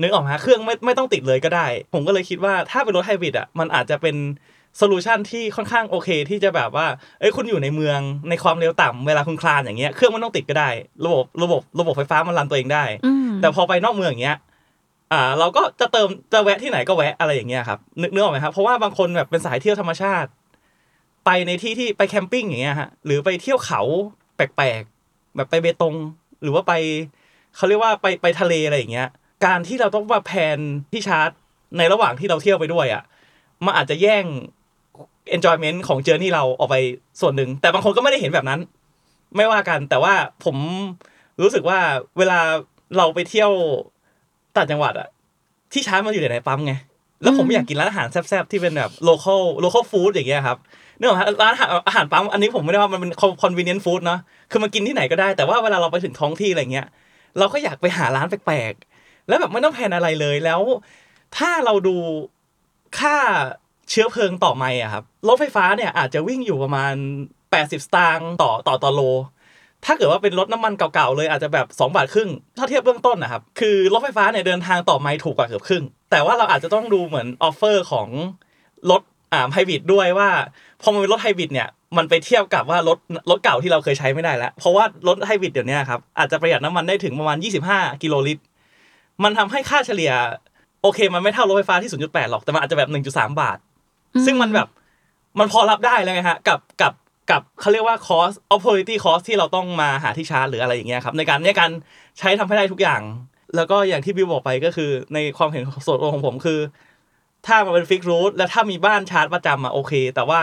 Speaker 2: นึกออกไหมฮะเครื่องไม่ไม่ต้องติดเลยก็ได้ ผมก็เลยคิดว่าถ้าเป็นรถไฮบริดอะมันอาจจะเป็น solution ที่ค่อนข้างโอเค ที่จะแบบว่า เอ้ยคุณอยู่ในเมืองในความเร็วต่ำเวลาคุณคลานอย่างเงี้ย เครื่องไม่ต้องติดก็ได้ ระบบระบบระบบไฟฟ้ามัน run ตัวเองได้
Speaker 1: อืม
Speaker 2: แต่พอไปนอกเมืองอย่างเงี้ย อ่า เราก็จะเติมจะแวะที่ไหนก็แวะอะไรอย่างเงี้ยครับ นึกนึกออกไหมครับ เพราะว่าบางคนแบบเป็นสายเที่ยวธรรมชาติ ไปในที่ที่ไปแคมปิ้งอย่างเงี้ยฮะหรือไปเที่ยวเขาแปลกๆแบบไปเบตง หรือว่าไปเขาเรียกว่าไปไปทะเลอะไรอย่างเงี้ย การที่เราต้องมา plan ที่ชาร์จในระหว่างที่เราเที่ยวไปด้วยอะมันอาจจะแย่ง enjoyment ของ journey เราออกไปส่วนหนึ่ง แต่บางคนก็ไม่ได้เห็นแบบนั้น ไม่ว่ากันแต่ว่าผมรู้สึกว่าเวลาเราไปเที่ยวต่างจังหวัดอะที่ชาร์จมันอยู่ในปั๊มไง แล้วผมอยากกินร้านอาหารแซ่บๆ ที่เป็นแบบ local local food อย่างเงี้ยครับ เนื่องจากร้านอาหารปั๊มอันนี้ผมไม่ได้ว่ามันเป็น convenient food เนาะคือมันกินที่ไหนก็ได้แต่ว่าเวลาเราไปถึงท้องที่อะไรเงี้ย เราก็อยากไปหาร้านแปลกๆแล้วแบบไม่ต้องแพลนอะไรเลยแล้ว ถ้าเราดูค่าเชื้อเพลิงต่อไมล์อะครับรถไฟฟ้าเนี่ยอาจจะวิ่งอยู่ประมาณ 80 สตางค์ต่อต่อต่อโล ถ้าเกิดว่าเป็นรถน้ำมันเก่าๆเลยอาจจะแบบ 2 บาทครึ่ง ถ้าเทียบเบื้องต้นนะครับ คือรถไฟฟ้าเนี่ยเดินทางต่อไมล์ถูกกว่าเกือบครึ่ง แต่ว่าเราอาจจะต้องดูเหมือน offer ของรถอ่าไฮบริดด้วยว่า พอมันเป็นรถไฮบริดเนี่ยมันไปเทียบกับว่ารถรถเก่าที่เราเคยใช้ไม่ได้แล้ว เพราะว่ารถไฮบริดเดี๋ยวนี้ครับอาจจะประหยัดน้ำมันได้ถึงประมาณ 25 กิโลลิตร มันทำให้ค่าเฉลี่ย โอเค มันไม่เท่ารถไฟฟ้าที่ 0.8 หรอกแต่มันอาจจะแบบ 1.3 บาท ซึ่งมันแบบมันพอรับได้แล้วไงฮะกับกับกับเขาเรียกว่า cost opportunity cost ที่เราต้องมาหาที่ชาร์จหรืออะไรอย่างเงี้ยครับในการในการใช้ทำให้ได้ทุกอย่าง แล้วก็อย่างที่บิวบอกไปก็คือในความเห็นส่วนตัวของผมคือ ถ้ามันเป็น fix route และถ้ามีบ้านชาร์จประจำอะโอเค แต่ว่า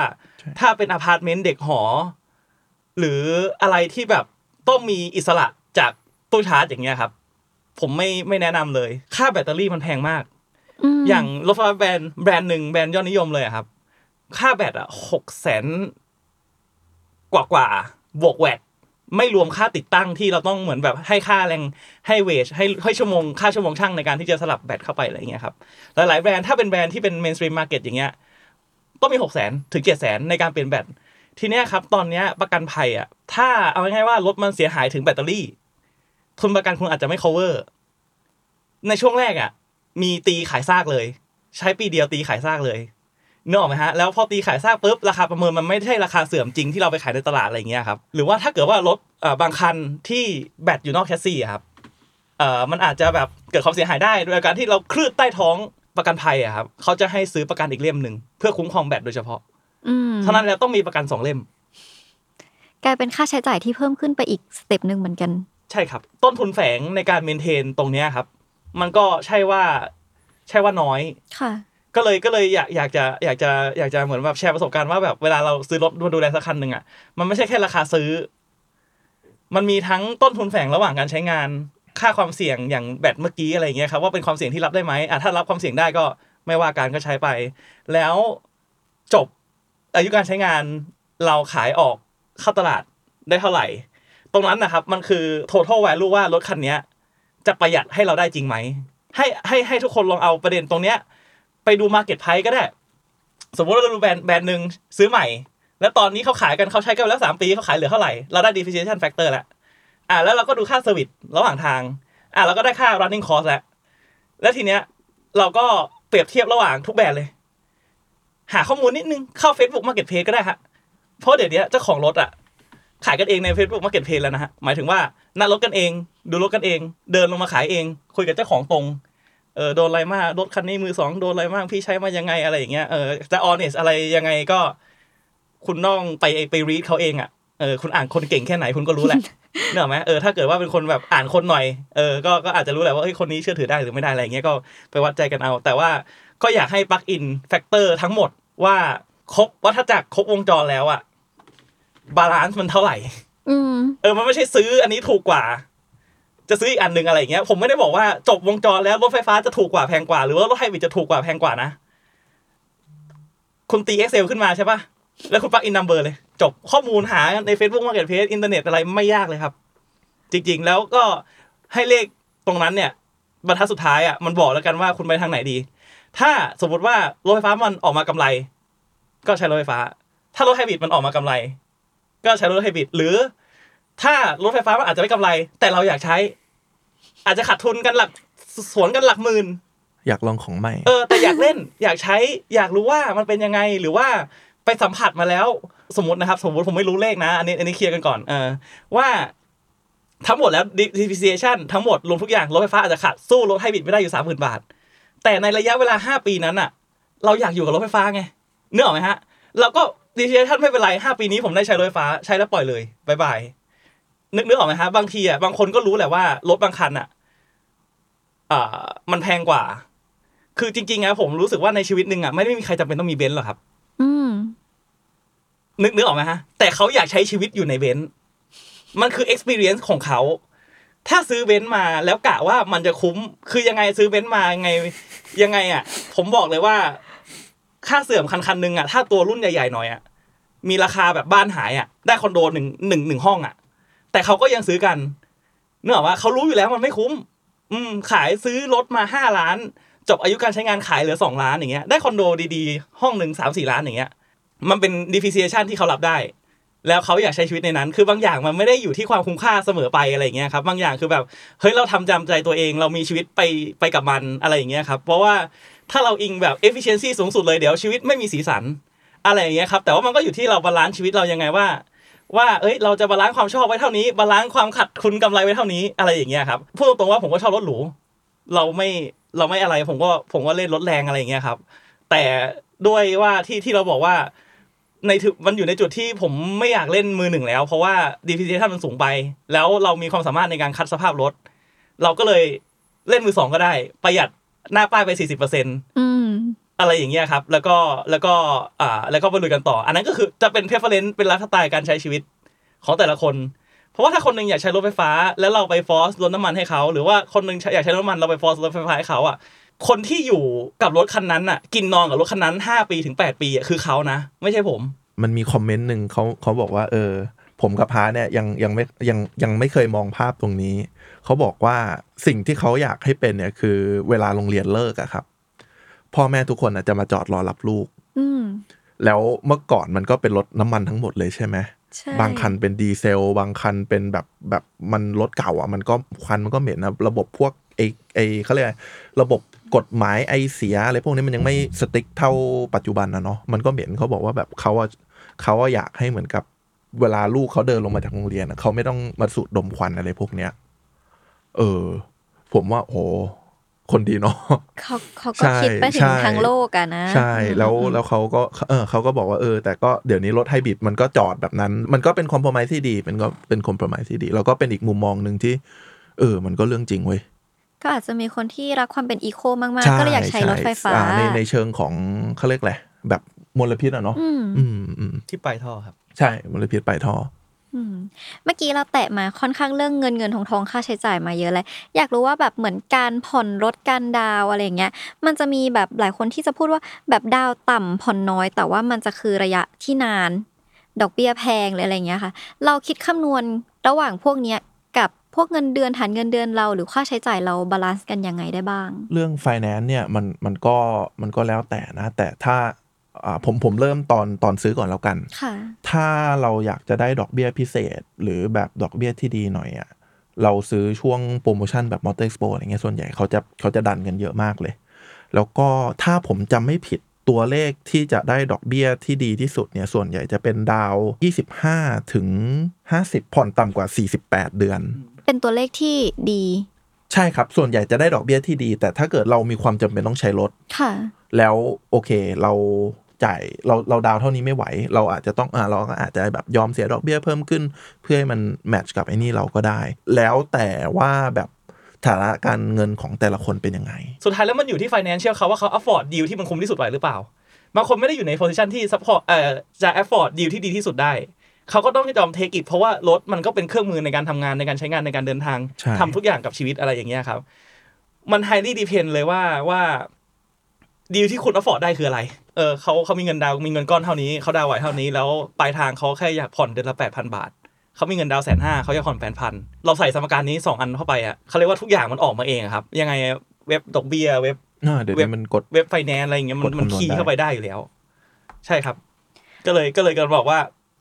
Speaker 2: ถ้าเป็นอพาร์ตเมนต์เด็กหอ หรืออะไรที่แบบต้องมีอิสระจากตู้ชาร์จอย่างเงี้ยครับ ผมไม่ไม่แนะนำเลย ค่าแบตเตอรี่มันแพงมาก
Speaker 1: ม
Speaker 2: อย่างรถไฟฟ้าแบรนด์แบรนด์หนึ่งแบรนด์ยอดนิยมเลยอะครับ ค่าแบตอะหกแสนกว่ากว่าบวก VAT ไม่รวมค่าติดตั้งที่เราต้องเหมือนแบบให้ค่าแรงให้เวชให้ให้ชั่วโมงค่าชั่วโมงช่างในการที่จะสลับแบตเข้าไปอะไรอย่างเงี้ยครับหลายๆแบรนด์ถ้าเป็นแบรนด์ที่เป็น mainstream market อย่างเงี้ย ต้องมีหกแสนถึงเจ็ดแสนในการเปลี่ยนแบตทีเนี้ยครับ ตอนเนี้ยประกันภัยอะ ถ้าเอาง่ายๆว่ารถมันเสียหายถึงแบตเตอรี่ ทุนประกันคุณอาจจะไม่ cover ในช่วงแรกอะ มีตีขายซากเลย ใช้ปีเดียวตีขายซากเลยนึกออกไหมฮะแล้วพอตีขายซากปุ๊บราคาประเมินมันไม่ใช่ราคาเสื่อมจริงที่เราไปขายในตลาดอะไรเงี้ยครับหรือว่าถ้าเกิดว่ารถเออบางคันที่แบตอยู่นอกแชสซีอะครับเอ่อมันอาจจะแบบเกิดความเสียหายได้โดยการที่เราครูดใต้ท้อง ประกันภัยอะครับเขาจะให้ซื้อประกันอีกเล่มหนึ่งเพื่อคุ้มครองแบตโดยเฉพาะ
Speaker 1: อืม
Speaker 2: เท่านั้นแล้วต้องมีประกันสองเล่ม
Speaker 1: กลายเป็นค่าใช้จ่ายที่เพิ่มขึ้นไปอีก step หนึ่งเหมือนกัน
Speaker 2: ใช่ครับ ต้นทุนแฝงในการ maintain ตรงเนี้ยครับ มันก็ใช่ว่า ใช่ว่าน้อย
Speaker 1: ค่ะ
Speaker 2: ก็เลยก็เลยอยากอยากจะอยากจะอยากจะเหมือนแบบแชร์ประสบการณ์ว่าแบบเวลาเราซื้อรถมาดูแลสักคันหนึ่งอะมันไม่ใช่แค่ราคาซื้อ มันมีทั้งต้นทุนแฝงระหว่างการใช้งาน ค่าความเสี่ยงอย่างแบตเมื่อกี้อะไรอย่างเงี้ยครับว่าเป็นความเสี่ยงที่รับได้ไหมอะถ้ารับความเสี่ยงได้ก็ไม่ว่าการก็ใช้ไป แล้วจบอายุการใช้งานเราขายออกเข้าตลาดได้เท่าไหร่ ตรงนั้นนะครับมันคือ total value ว่ารถคันนี้จะประหยัดให้เราได้จริงไหมให้ให้ให้ทุกคนลองเอาประเด็นตรงเนี้ย ไปดู market price ก็ได้ สมมติเราดูแบรนด์แบรนด์หนึ่งซื้อใหม่ แล้วตอนนี้เขาขายกันเขาใช้กันแล้วสามปีเขาขายเหลือเท่าไหร่เราได้ depreciation factor แล้ว อ่าแล้วเราก็ดูค่า service ระหว่างทาง อ่าเราก็ได้ค่า running cost แล้วแล้วทีเนี้ย เราก็เปรียบเทียบระหว่างทุกแบรนด์เลย หาข้อมูลนิดนึงเข้า Facebook Marketplace ก็ได้ฮะเพราะเดี๋ยวนี้เจ้าของรถอะขายกันเองใน Facebook Marketplace แล้วนะฮะหมายถึงว่านัดรถกันเอง ดูรถกันเอง เดินลงมาขายเอง คุยกับเจ้าของตรงเออโดนอะไรมากรถคันนี้มือสองโดนอะไรมากพี่ใช้มายังไงอะไรอย่างเงี้ยเออจะ honest อะไรยังไงก็ คุณต้องไปไป read เขาเองอะ เออคุณอ่านคนเก่งแค่ไหนคุณก็รู้แหละเนกอะไหมเออถ้าเกิดว่าเป็นคนแบบอ่านคนหน่อยเออก็ก็อาจจะรู้แหละว่าเฮ้ยคนนี้เชื่อถือได้หรือไม่ได้อะไรอย่างเงี้ยก็ไปวัดใจกันเอา แต่ว่าก็อยากให้ plug in factor ทั้งหมดว่าครบวัฏจักรครบวงจรแล้วอะ balance มันเท่าไหร่
Speaker 1: อืม
Speaker 2: เออมันไม่ใช่ซื้ออันนี้ถูกกว่า จะซื้ออีกอันหนึ่งอะไรอย่างเงี้ยผมไม่ได้บอกว่าจบวงจรแล้วรถไฟฟ้าจะถูกกว่าแพงกว่าหรือว่ารถไฮบริดจะถูกกว่าแพงกว่านะคุณตี Excel ขึ้นมาใช่ปะ แล้วคุณ plug in number เลย จบข้อมูลหาใน Facebook Marketplace อินเทอร์เน็ตอะไรไม่ยากเลยครับ จริง ๆ แล้วก็ให้เลขตรงนั้นเนี่ยบรรทัดสุดท้ายอะมันบอกแล้วกันว่าคุณไปทางไหนดี ถ้าสมมติว่ารถไฟฟ้ามันออกมากำไร ก็ใช้รถไฟฟ้า ถ้ารถไฮบริดมันออกมากำไร ก็ใช้รถไฮบริดหรือ ถ้ารถไฟฟ้ามันอาจจะไม่กำไร แต่เราอยากใช้ อาจจะขาดทุนกันหลักสวนกันหลักหมื่น
Speaker 3: อยากลองของใหม่
Speaker 2: เออแต่อยากเล่น อยากใช้ อยากรู้ว่ามันเป็นยังไง หรือว่า ไปสัมผัสมาแล้ว สมมตินะครับ สมมติผมไม่รู้เลขนะ อันนี้อันนี้เคลียร์กันก่อนเออว่าทั้งหมดแล้ว depreciation ทั้งหมดรวมทุกอย่างรถไฟฟ้าอาจจะขาดสู้รถไฮบริดไม่ได้อยู่สามหมื่นบาท แต่ในระยะเวลาห้าปีนั้นอะเราอยากอยู่กับรถไฟฟ้าไงเนื้อออกไหมฮะ เราก็ depreciation ไม่เป็นไรห้าปีนี้ผมได้ใช้รถไฟฟ้าใช้แล้วปล่อยเลย bye bye นึกนึกออกไหมฮะบางทีอะบางคนก็รู้แหละว่ารถบางคันอะอ่ามันแพงกว่า คือจริงๆอะผมรู้สึกว่าในชีวิตหนึ่งอะไม่ได้มีใครจำเป็นต้องมีเบนซ์หรอกครับ
Speaker 1: อืม
Speaker 2: นึกนึกออกไหมฮะ แต่เขาอยากใช้ชีวิตอยู่ในเบนซ์มันคือ experience ของเขา ถ้าซื้อเบนซ์มาแล้วกะว่ามันจะคุ้ม คือยังไงซื้อเบนซ์มายังไงยังไงอะ ผมบอกเลยว่า ค่าเสื่อมคันคันหนึ่งอะ ถ้าตัวรุ่นใหญ่ๆหน่อยอะ มีราคาแบบบ้านหายอะ ได้คอนโดหนึ่งหนึ่งหนึ่งห้องอะ แต่เขาก็ยังซื้อกันเนื่องว่าเขารู้อยู่แล้วมันไม่คุ้ม อืม ขายซื้อรถมาห้าล้าน จบอายุการใช้งานขายเหลือสองล้านอย่างเงี้ย ได้คอนโดดีๆ ห้องหนึ่งสามสี่ล้านอย่างเงี้ย มันเป็น depreciation ที่เขารับได้ แล้วเขาอยากใช้ชีวิตในนั้น คือบางอย่างมันไม่ได้อยู่ที่ความคุ้มค่าเสมอไปอะไรอย่างเงี้ยครับ บางอย่างคือแบบเฮ้ยเราทำตามใจตัวเองเรามีชีวิตไปไปกับมันอะไรอย่างเงี้ยครับ เพราะว่าถ้าเราอิงแบบ efficiency สูงสุดเลยเดี๋ยวชีวิตไม่มีสีสันอะไรอย่างเงี้ยครับ แต่ว่ามันก็อยู่ที่เรา balance ชีวิตเรายังไงว่าว่า เอ้ย เราจะ balance ความชอบไว้เท่านี้ balance ความขาดทุนกำไรไว้เท่านี้ อะไรอย่างเงี้ยครับ พูดตรงๆว่าผมก็ชอบรถหรู เราไม่ เราไม่อะไร ผมก็ ผมก็เล่นรถแรงอะไรอย่างเงี้ยครับ แต่ด้วยว่าที่ที่เราบอกว่า ในถึมันอยู่ในจุดที่ผมไม่อยากเล่นมือหนึ่งแล้ว เพราะว่า depreciation มันสูงไป แล้วเรามีความสามารถในการคัดสภาพรถ เราก็เลยเล่นมือสองก็ได้ ประหยัดหน้าป้ายไปสี่สิบเปอร์เซ็น
Speaker 1: อืม
Speaker 2: อะไรอย่างเงี้ยครับ แล้วก็แล้วก็อ่าแล้วก็ไปลุยกันต่อ อันนั้นก็คือจะเป็น preference เป็นลฟ์สไตล์การใช้ชีวิตของแต่ละคน เพราะว่าถ้าคนหนึงอยากใช้รถไฟฟ้า แล้วเราไปฟอร์สลดน้ำมันให้เขา หรือว่าคนหนึงอยากใช้รถน้ำมันเราไปฟอร์สรถไฟฟ้าให้เขาอะ คนที่อยู่กับรถคันนั้นอะ กินนอนกับรถคันนั้นห้าปีถึงแปดปีอะคือเขานะ ไม่ใช่ผม
Speaker 3: มันมีคอมเมนต์หนึ่งเขาเขาบอกว่า เออ ผมกับพาเนี่ยยังยังไม่ยังยังไม่เคยมองภาพตรงนี้ เขาบอกว่าสิ่งที่เขาอยากให้เป็นเนี่ย คือเวลาโรงเรียนเลิกอะครับ พ่อแม่ทุกคนอะจะมาจอดรอรับลูก
Speaker 1: อืม
Speaker 3: แล้วเมื่อก่อนมันก็เป็นรถน้ำมันทั้งหมดเลยใช่ไหม
Speaker 1: ใช่
Speaker 3: บางคันเป็นดีเซล บางคันเป็นแบบแบบมันรถเก่าอะมันก็ควันมันก็เหม็นนะระบบพวกไอไอเขาเรียกอะไรระบบ กฎหมายไอเสียอะไรพวกนี้มันยังไม่สติ๊กเท่าปัจจุบันนะเนาะมันก็เหม็นเขาบอกว่าแบบเขาอะเขาอะอยากให้เหมือนกับเวลาลูกเขาเดินลงมาจากโรงเรียนอะเขาไม่ต้องมาสูดดมควันอะไรพวกเนี้ย เออ ผมว่า โอ้คนดีเนาะ
Speaker 1: เขาเขา
Speaker 3: ใช่
Speaker 1: ก็คิดไปถึ
Speaker 3: ใช่
Speaker 1: งทั้งโลกอะนะ
Speaker 3: ใช่แล้ว
Speaker 1: อืม
Speaker 3: แล้วเขาก็เออเขาก็บอกว่าเออ แต่ก็เดี๋ยวนี้รถไฮบริดมันก็จอดแบบนั้น มันก็เป็นคอม p r o m i s e ที่ดี เป็นก็เป็นคอม p r o m i s e ที่ดี แล้วก็เป็นอีกมุมมองหนึ่งที่ เออ มันก็เรื่องจริงเว้ย
Speaker 1: ก็อาจจะมีคนที่รักความเป็นอีโคมากๆ ก็เลยอยากใช้รถไฟฟ้า
Speaker 3: อ่ในในเชิงของเขาเรียกอะไรแบบมลพิษอะเนาะ
Speaker 1: อืม
Speaker 3: อืมอืม
Speaker 2: ที่ปลายท่อครับ
Speaker 3: ใช่มลพิษไปท่อ
Speaker 1: อืมเมื่อกี้เราแตะมาค่อนข้างเรื่องเงินเงินทองทองค่าใช้จ่ายมาเยอะเลยอยากรู้ว่าแบบเหมือนการผ่อนรถการดาวน์อะไรอย่างเงี้ย มันจะมีแบบหลายคนที่จะพูดว่าแบบดาวน์ต่ำผ่อนน้อย แต่ว่ามันจะคือระยะที่นาน ดอกเบี้ยแพงหรืออะไรอย่างเงี้ยค่ะ เราคิดคำนวณระหว่างพวกเนี้ยกับ พวกเงินเดือนฐานเงินเดือนเรา หรือค่าใช้จ่ายเรา balance กันยังไงได้บ้าง
Speaker 3: เรื่อง finance เนี่ยมันมันก็มันก็แล้วแต่นะ แต่ถ้าอ่าผมผมเริ่มตอนตอนซื้อก่อนแล้วกัน
Speaker 1: ค่ะ
Speaker 3: ถ้าเราอยากจะได้ดอกเบี้ยพิเศษ หรือแบบดอกเบี้ยที่ดีหน่อยอะ่ะเราซื้อช่วงโปรโมชั่นแบบมอเตอร์ e ์ p o อะไรเงี้ยส่วนใหญ่เขาจะเขาจะดันกันเยอะมากเลย แล้วก็ถ้าผมจำไม่ผิดตัวเลขที่จะได้ดอกเบี้ยที่ดีที่สุดเนี่ยส่วนใหญ่จะเป็นดาว 25 ถึง 50 ผ่อนต่ำกว่า 48 เดือน
Speaker 1: เป็นตัวเลขที่ดี
Speaker 3: ใช่ครับ ส่วนใหญ่จะได้ดอกเบี้ยที่ดี แต่ถ้าเกิดเรามีความจำเป็นต้องใช้รถ
Speaker 1: ค่ะ
Speaker 3: แล้วโอเคเราจ่ายเราเราดาวเท่านี้ไม่ไหว เราอาจจะต้องอ่าเราก็อาจจะแบบยอมเสียดอกเบี้ยเพิ่มขึ้น เพื่อให้มันแมทช์กับไอ้นี่เราก็ได้ แล้วแต่ว่าแบบฐานะการเงินของแต่ละคนเป็นยังไง
Speaker 2: สุดท้ายแล้วมันอยู่ที่ financial เขาว่าเขา afford deal ที่มันคุ้มที่สุดไหวหรือเปล่า บางคนไม่ได้อยู่ใน position ที่ support เอ่อจะ afford deal ที่ดีที่สุดได้ เขาก็ต้องยอม take it เพราะว่ารถมันก็เป็นเครื่องมือในการทำงานในการใช้งานในการเดินทาง
Speaker 3: ใช่
Speaker 2: ทำทุกอย่างกับชีวิตอะไรอย่างเงี้ยครับ มัน highly depend เลยว่าว่าดีลที่คุณ afford ได้คืออะไร เออเขาเขามีเงินดาวน์มีเงินก้อนเท่านี้เขาดาวน์ไหวเท่านี้แล้วปลายทางเขาแค่อยากผ่อนเดือนละแปดพันบาทเขามีเงินดาวน์แสนห้าเขาอยากผ่อนแปดพันเราใส่สมการนี้สองอันเข้าไปอะเขาเรียกว่าทุกอย่างมันออกมาเองอะครับ ยังไงเว็บดอกเบี้ยเว็บ
Speaker 3: อ่าเดี๋ยว
Speaker 2: เว็บ
Speaker 3: นี้มันกด
Speaker 2: เว็บไฟแนนซ์อะไรอย่างเงี้ยมัน
Speaker 3: กด
Speaker 2: มัน
Speaker 3: คำนวณ
Speaker 2: คีย์
Speaker 3: ได้
Speaker 2: เข้าไปได้อยู่แล้ว ใช่ครับ ก็เลยก็เลยกันบอกว่า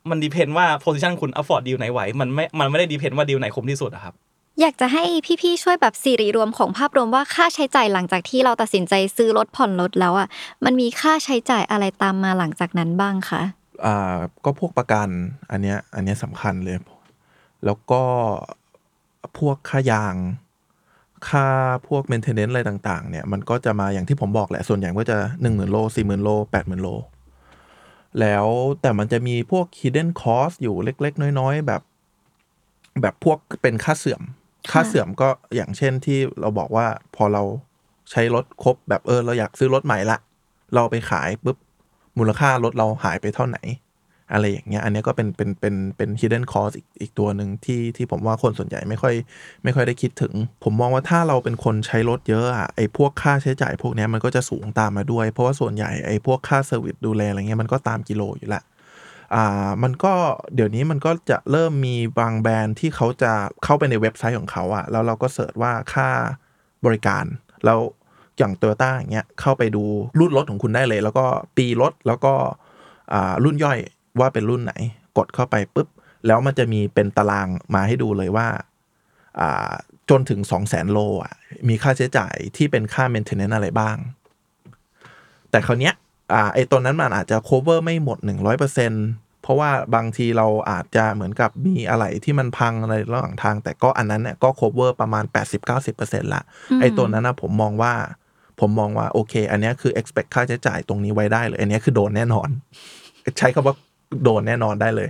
Speaker 2: มัน depend ว่า position คุณ afford ดีลไหนไหวมันไม่มันไม่ได้ depend ว่าดีลไหนคุ้มที่สุดอะครับ
Speaker 1: อยากจะให้พี่ๆช่วยแบบสรุปรวมของภาพรวมว่าค่าใช้จ่ายหลังจากที่เราตัดสินใจซื้อรถผ่อนรถแล้วอะมันมีค่าใช้จ่ายอะไรตามมาหลังจากนั้นบ้างคะ
Speaker 3: อ่าก็พวกประกันอันเนี้ยอันเนี้ยสำคัญเลย แล้วก็พวกค่ายาง ค่าพวก maintenance อะไรต่าง ๆ เนี่ย มันก็จะมาอย่างที่ผมบอกแหละส่วนใหญ่ก็จะหนึ่งหมื่นโลสี่หมื่นโลแปดหมื่นโล แล้วแต่มันจะมีพวก hidden cost อยู่เล็ก ๆ น้อย ๆ แบบ แบบพวกเป็นค่าเสื่อม ค่าเสื่อมก็อย่างเช่นที่เราบอกว่าพอเราใช้รถครบแบบเออ เราอยากซื้อรถใหม่ละ เราไปขายปุ๊บมูลค่ารถเราหายไปเท่าไหน อะไรอย่างเงี้ยอันเนี้ยก็เป็นเป็นเป็นเป็น hidden cost อีกอีกตัวหนึ่งที่ที่ผมว่าคนส่วนใหญ่ไม่ค่อย ไม่ค่อยได้คิดถึง ผมมองว่าถ้าเราเป็นคนใช้รถเยอะอะไอ้พวกค่าใช้จ่ายพวกเนี้ยมันก็จะสูงตามมาด้วย เพราะว่าส่วนใหญ่ไอ้พวกค่าเซอร์วิสดูแลอะไรเงี้ยมันก็ตามกิโลอยู่ละอ่ามันก็เดี๋ยวนี้มันก็จะเริ่มมีบางแบรนด์ที่เขาจะเข้าไปในเว็บไซต์ของเขาอะแล้วเราก็เสิร์ชว่าค่าบริการแล้วอย่างโตโยต้าอย่างเงี้ยเข้าไปดูรุ่นรถของคุณได้เลย แล้วก็ปีรถแล้วก็อ่ารุ่นย่อย ว่าเป็นรุ่นไหน กดเข้าไปปุ๊บ แล้วมันจะมีเป็นตารางมาให้ดูเลยว่าอ่าจนถึงสองแสนโลอะมีค่าใช้จ่ายที่เป็นค่า maintenance อะไรบ้าง แต่คราวเนี้ยอ่าไอ้ตัวนั้นมันอาจจะ cover ไม่หมด 100%เพราะว่าบางทีเราอาจจะเหมือนกับมีอะไรที่มันพังอะไรระหว่างทาง แต่ก็อันนั้นเนี่ยก็ cover ประมาณ 80-90%ละไอ้ตัวนั้นนะผมมองว่าผมมองว่าโอเค อันเนี้ยคือ expect ค่าใช้จ่ายตรงนี้ไว้ได้เลย อันเนี้ยคือโดนแน่นอน ใช้คำว่า โดนแน่นอนได้เลย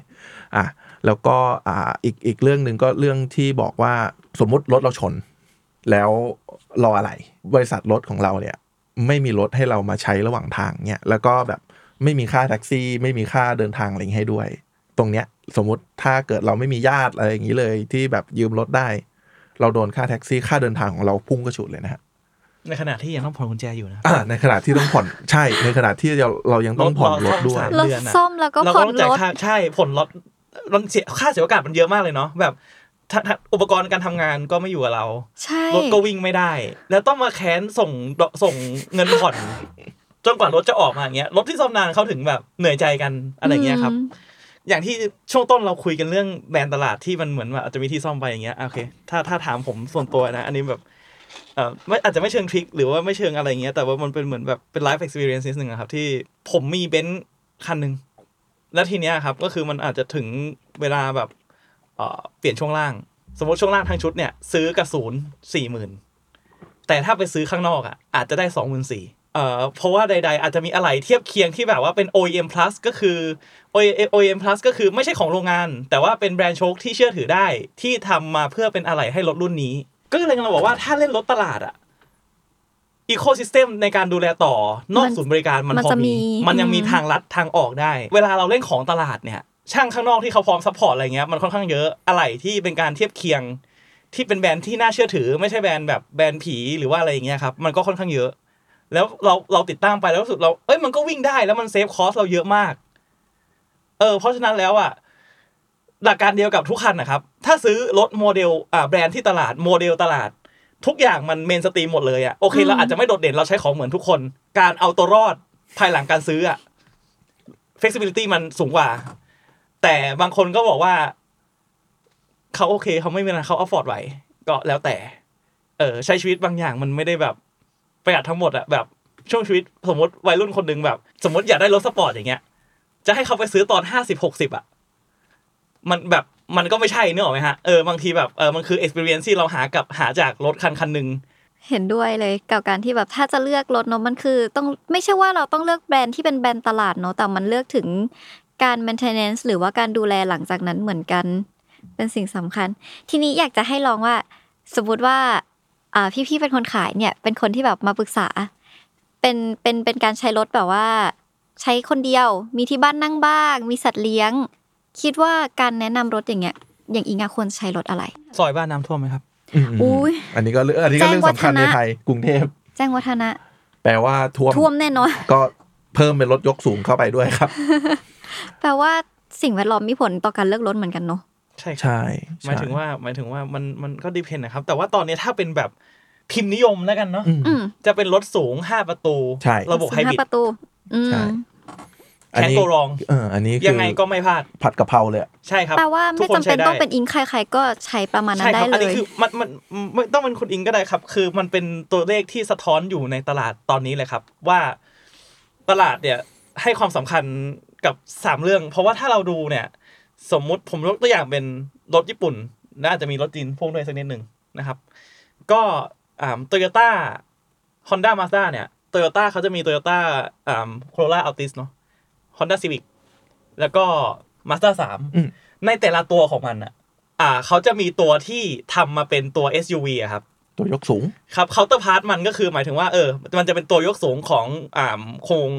Speaker 3: อะแล้วก็อ่าอีกอีกเรื่องหนึ่งก็เรื่องที่บอกว่าสมมุติรถเราชน แล้วรออะไรบริษัทรถของเราเนี่ย ไม่มีรถให้เรามาใช้ระหว่างทางเนี่ยแล้วก็แบบไม่มีค่าแท็กซี่ ไม่มีค่าเดินทางอะไรให้ด้วย ตรงเนี้ยสมมุติถ้าเกิดเราไม่มีญาติอะไรอย่างนี้เลยที่แบบยืมรถได้ เราโดนค่าแท็กซี่ค่าเดินทางของเราพุ่งกระฉุดเลยนะฮะ
Speaker 2: ในขณะที่ยังต้องผ่อนกุญแจอยู่นะ
Speaker 3: อ่าในขณะที่ต้องผ่อนใช่ ในขณะที่เราเรายังต้องผ่อนรถด้วย
Speaker 2: รถ
Speaker 1: รถ
Speaker 2: เดือนอะ
Speaker 1: ซ่อมแล้วก็
Speaker 2: เรา
Speaker 1: ผ่
Speaker 2: ก็
Speaker 1: อน
Speaker 2: ต้องจ่าย
Speaker 1: รถ
Speaker 2: ค่าใช่ผ่อนรถมันเสียค่าเสียโอกาสมันเยอะมากเลยเนาะแบบถ้าถ้าอุปกรณ์การทำงานก็ไม่อยู่กับเรา
Speaker 1: ใช่
Speaker 2: รถก็วิ่งไม่ได้ แล้วต้องมาแค้นส่งส่งเงินผ่อนจนกว่ารถจะออกมาอย่างเงี้ยรถที่ซ่อมนานเขาถึงแบบเหนื่อยใจกันอะไรเงี้ยครับ
Speaker 1: ม
Speaker 2: อย่างที่ช่วงต้นเราคุยกันเรื่องแบรนด์ตลาดที่มันเหมือนว่าอาจจะมีที่ซ่อมไปอย่างเงี้ยโอเค ถ้าถ้าถามผมส่วนตัวนะ อันนี้แบบเอ่อ ไม่อาจจะไม่เชิง trick หรือว่าไม่เชิงอะไรเงี้ย แต่ว่ามันเป็นเหมือนแบบเป็นไลฟ์ experience นิดนึงอะครับ ที่ผมมีเบนซ์คันหนึ่งแล้วทีเนี้ยครับ ก็คือมันอาจจะถึงเวลาแบบเอ่อเปลี่ยนช่วงล่าง สมมติช่วงล่างทั้งชุดเนี่ย ซื้อกระศูนย์สี่หมื่นแต่ถ้าไปซื้อข้างนอกอะอาจจะได้สองหมื่นสี่เอ่อเพราะว่าใด ๆ อาจจะมีอะไรเทียบเคียงที่แบบว่าเป็น OEM plus ก็คือ OEM plus ก็คือไม่ใช่ของโรงงาน แต่ว่าเป็นแบรนด์โชคที่เชื่อถือได้ที่ทำมาเพื่อเป็นอะไรให้รถรุ่นนี้ ก็เลยกำลังบอกว่าถ้าเล่นรถตลาดอะอีโคซิสเต็มในการดูแลต่อนอก
Speaker 1: มัน
Speaker 2: ศูนย์บริการมัน
Speaker 1: มัน
Speaker 2: พอ
Speaker 1: จะมี
Speaker 2: มี มันยังมี
Speaker 1: อืม
Speaker 2: ทางลัดทางออกได้ เวลาเราเล่นของตลาดเนี่ยช่างข้างนอกที่เขาพร้อม support อะไรเงี้ยมันค่อนข้างเยอะอะไรที่เป็นการเทียบเคียง ที่เป็นแบรนด์ที่น่าเชื่อถือ ไม่ใช่แบรนด์แบบแบรนด์ผีหรือว่าอะไรอย่างเงี้ยครับมันก็ค่อนข้างเยอะ แล้วเราเราติดตั้งไปแล้วรู้สึกเราเอ้ยมันก็วิ่งได้แล้วมัน save cost เราเยอะมาก เออเพราะฉะนั้นแล้วอะ หลักการเดียวกับทุกคันนะครับ ถ้าซื้อรถโมเดลอ่าแบรนด์ที่ตลาดโมเดลตลาด ทุกอย่างมัน mainstream หมดเลยอะโอเค
Speaker 1: อืม
Speaker 2: เราอาจจะไม่โดดเด่นเราใช้ของเหมือนทุกคน การเอาตัวรอดภายหลังการซื้ออะ flexibility มันสูงกว่า แต่บางคนก็บอกว่าเขาโอเคเขาไม่มีอะไรเขาอ f ฟอร์ดไหวก็แล้วแต่ เออใช้ชีวิตบางอย่างมันไม่ได้แบบประหยัดทั้งหมดอะแบบช่วงชีวิตสมมติวัยรุ่นคนหนึ่งแบบ สมมติอยากได้รถสปอร์ตอย่างเงี้ยจะให้เขาไปซื้อตอนห้าสิบหกสิบอะ มันแบบมันก็ไม่ใช่เนอะไหมฮะเออบางทีแบบเออมันคือ experience ที่เราหากับหาจากรถคันคันหนึ่ง
Speaker 1: เห็นด้วยเลยกับการที่แบบถ้าจะเลือกรถเนาะมันคือต้องไม่ใช่ว่าเราต้องเลือกแบรนด์ที่เป็นแบรนด์ตลาดเนาะแต่มันเลือกถึงการ maintenance หรือว่าการดูแลหลังจากนั้นเหมือนกัน เป็นสิ่งสำคัญ ทีนี้อยากจะให้ลองว่า สมมติว่าอ่าพี่ๆเป็นคนขายเนี่ย เป็นคนที่แบบมาปรึกษา เป็นเป็นเป็นการใช้รถแบบว่า ใช้คนเดียว มีที่บ้านนั่งบ้าง มีสัตว์เลี้ยง คิดว่าการแนะนำรถอย่างเงี้ย อย่างอิงอะควรใช้รถอะไร
Speaker 2: ซอยบ้านน้ำท่วมไหมครับ
Speaker 3: อืม
Speaker 1: อุ้ย
Speaker 3: อันนี้ก็เรื่องอันนี้ก็เรื่องสำคัญในไทยกรุงเทพ
Speaker 1: แจ้งวัฒนะ
Speaker 3: แปลว่าท่วม
Speaker 1: ท่วมแน่นอน
Speaker 3: ก็เพิ่มเป็นรถยกสูงเข้าไปด้วยครับ
Speaker 1: แปลว่าสิ่งแวดล้อมมีผลต่อการเลือกรถเหมือนกันเนาะ
Speaker 2: ใช่ครับ
Speaker 3: ใช่
Speaker 2: หมายถึงว่าหมายถึงว่ามันมันก็ดิเพนนะครับ แต่ว่าตอนนี้ถ้าเป็นแบบพิมพ์นิยมแล้วกันเนาะ
Speaker 3: อืม
Speaker 1: อืม
Speaker 2: จะเป็นรถสูงห้าประตู
Speaker 3: ใช่
Speaker 2: ระบบไฮ
Speaker 1: ห้า
Speaker 2: บริด
Speaker 1: ประตูอืม
Speaker 3: ใช่อัน
Speaker 2: แคน
Speaker 3: นี้
Speaker 2: โกรอง
Speaker 3: เอออันนี้คือ
Speaker 2: ยังไงก็ไม่พลาด
Speaker 3: ผัดกะเพราเลยอะ
Speaker 2: ใช่ครับ
Speaker 1: แปลว่า
Speaker 2: ทุ
Speaker 1: ไม่
Speaker 2: กค
Speaker 1: จำเป็น
Speaker 2: ใช้ได้
Speaker 1: ต้องเป็นอิงใครๆก็ใช้ประมาณนั้
Speaker 2: ใช่
Speaker 1: น
Speaker 2: ค
Speaker 1: ได้
Speaker 2: รับ
Speaker 1: เล
Speaker 2: อันนี้
Speaker 1: ย
Speaker 2: คือมันมันไม่ต้องเป็นคุณอิงก็ได้ครับ คือมันเป็นตัวเลขที่สะท้อนอยู่ในตลาดตอนนี้เลยครับ ว่าตลาดเนี่ยให้ความสำคัญกับสามเรื่อง เพราะว่าถ้าเราดูเนี่ย สมมุติผมยกตัวอย่างเป็นรถญี่ปุ่นน่าจะมีรถจีนพ่วงด้วยสักนิดหนึ่งนะครับ ก็อ่าโตโยต้าฮอนด้ามาสด้าเนี่ยโตโยต้าเขาจะมีโตโยต้าอ่าโคโรล่าอัลติสเนาะ ฮอนด้าซีวิกแล้วก็มาสด้าสาม
Speaker 3: อืม
Speaker 2: ในแต่ละตัวของมันอะ อ่า เขาจะมีตัวที่ทำมาเป็นตัว SUV อะครับ
Speaker 3: ตัวยกสูง
Speaker 2: ครับ counterpart มันก็คือหมายถึงว่าเออ มันจะเป็นตัวยกสูงของอ่าโครง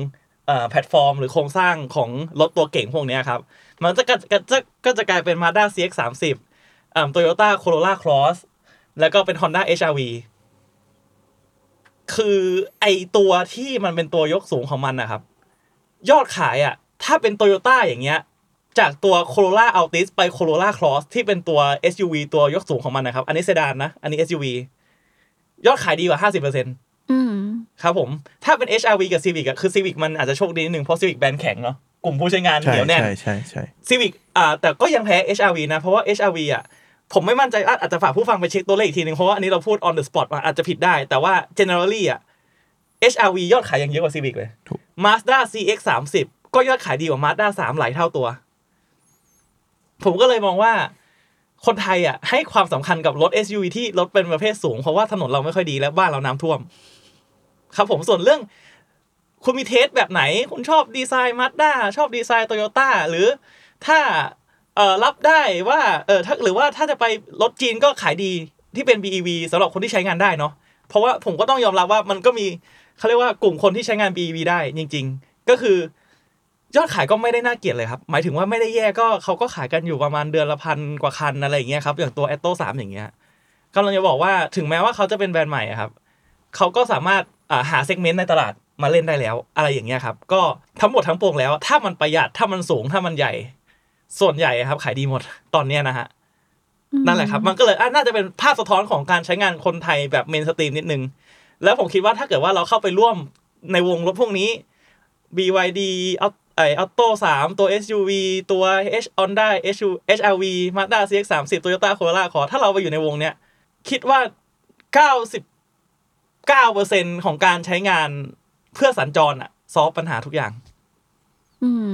Speaker 2: อ่าแพลตฟอร์ม หรือโครงสร้างของรถตัวเก่งพวกเนี้ยครับ มันจะก็ก็จะก็จะกลายเป็น Mazda CX 3 0อ่า Toyota Corolla Cross แล้วก็เป็น Honda HRV คือไอตัวที่มันเป็นตัวยกสูงของมันนะครับ ยอดขายอะถ้าเป็น Toyota อย่างเงี้ยจากตัว Corolla Altis ไป Corolla Cross ที่เป็นตัว SUV ตัวยกสูงของมันนะครับ อันนี้เซดานนะ อันนี้ SUV ยอดขายดีกว่า50%
Speaker 1: อืม
Speaker 2: ครับผม ถ้าเป็น HRV กับ Civic อะคือ Civic มันอาจจะโชคดีนิดนึงเพราะ Civic แบรนด์แข็งเนาะกลุ่มผู้ใช้งาน
Speaker 3: ใช่
Speaker 2: เหนียวแน่น
Speaker 3: ใช่ใช่ใช่
Speaker 2: Civic อ่าแต่ก็ยังแพ้ HRV นะ เพราะว่า HRV อะผมไม่มั่นใจอาจอาจจะฝากผู้ฟังไปเช็คตัวเลขอีกทีนึงเพราะว่าอันนี้เราพูด on the spot มาอาจจะผิดได้ แต่ว่า generally อะ HRV ยอดขายยังเยอะกว่า Civic เลย
Speaker 3: ถูก
Speaker 2: Mazda CX 30ก็ยอดขายดีกว่า Mazda 3 หลายเท่าตัว ผมก็เลยมองว่า คนไทยอะ ให้ความสำคัญกับรถ SUV ที่รถเป็นประเภทสูง เพราะว่าถนนเราไม่ค่อยดีและบ้านเราน้ำท่วม ครับผมส่วนเรื่อง คุณมีเทสแบบไหน คุณชอบดีไซน์มาด้าชอบดีไซน์โตโยต้าหรือถ้าเอ่อรับได้ว่าเออถ้าหรือว่าถ้าจะไปรถจีนก็ขายดีที่เป็น BEV สำหรับคนที่ใช้งานได้เนาะเพราะว่าผมก็ต้องยอมรับว่ามันก็มี เขาเรียกว่ากลุ่มคนที่ใช้งาน BEV ได้จริง ๆ ก็คือยอดขายก็ไม่ได้น่าเกลียดเลยครับ หมายถึงว่าไม่ได้แย่ก็เขาก็ขายกันอยู่ประมาณเดือนละพันกว่าคันอะไรอย่างเงี้ยครับ อย่างตัว a t t o 3อย่างเงี้ยกำลังจะบอกว่าถึงแม้ว่าเขาจะเป็นแบรนด์ใหม่ครับเขาก็สามารถหาเซกเมนต์ในตลาดมาเล่นได้แล้ว อะไรอย่างเงี้ยครับ ก็ทั้งหมดทั้งปวงแล้ว ถ้ามันประหยัดถ้ามันสูงถ้ามันใหญ่ ส่วนใหญ่ครับ ขายดีหมดตอนเนี้ยนะฮะนั่นแหละครับ มันก็เลยน่าจะเป็นภาพสะท้อนของการใช้งานคนไทยแบบ mainstream นิดนึง แล้วผมคิดว่าถ้าเกิดว่าเราเข้าไปร่วมในวงรถพวกนี้ BYD เอ่อไอ Atto สามตัว SUV ตัว H Honda HU HRV Mazda CX 3 0 Toyota Corolla ขอถ้าเราไปอยู่ในวงเนี้ย คิดว่า99%ของการใช้งานเพื่อสัญจรอะ solve ปัญหาทุกอย่าง
Speaker 1: อืม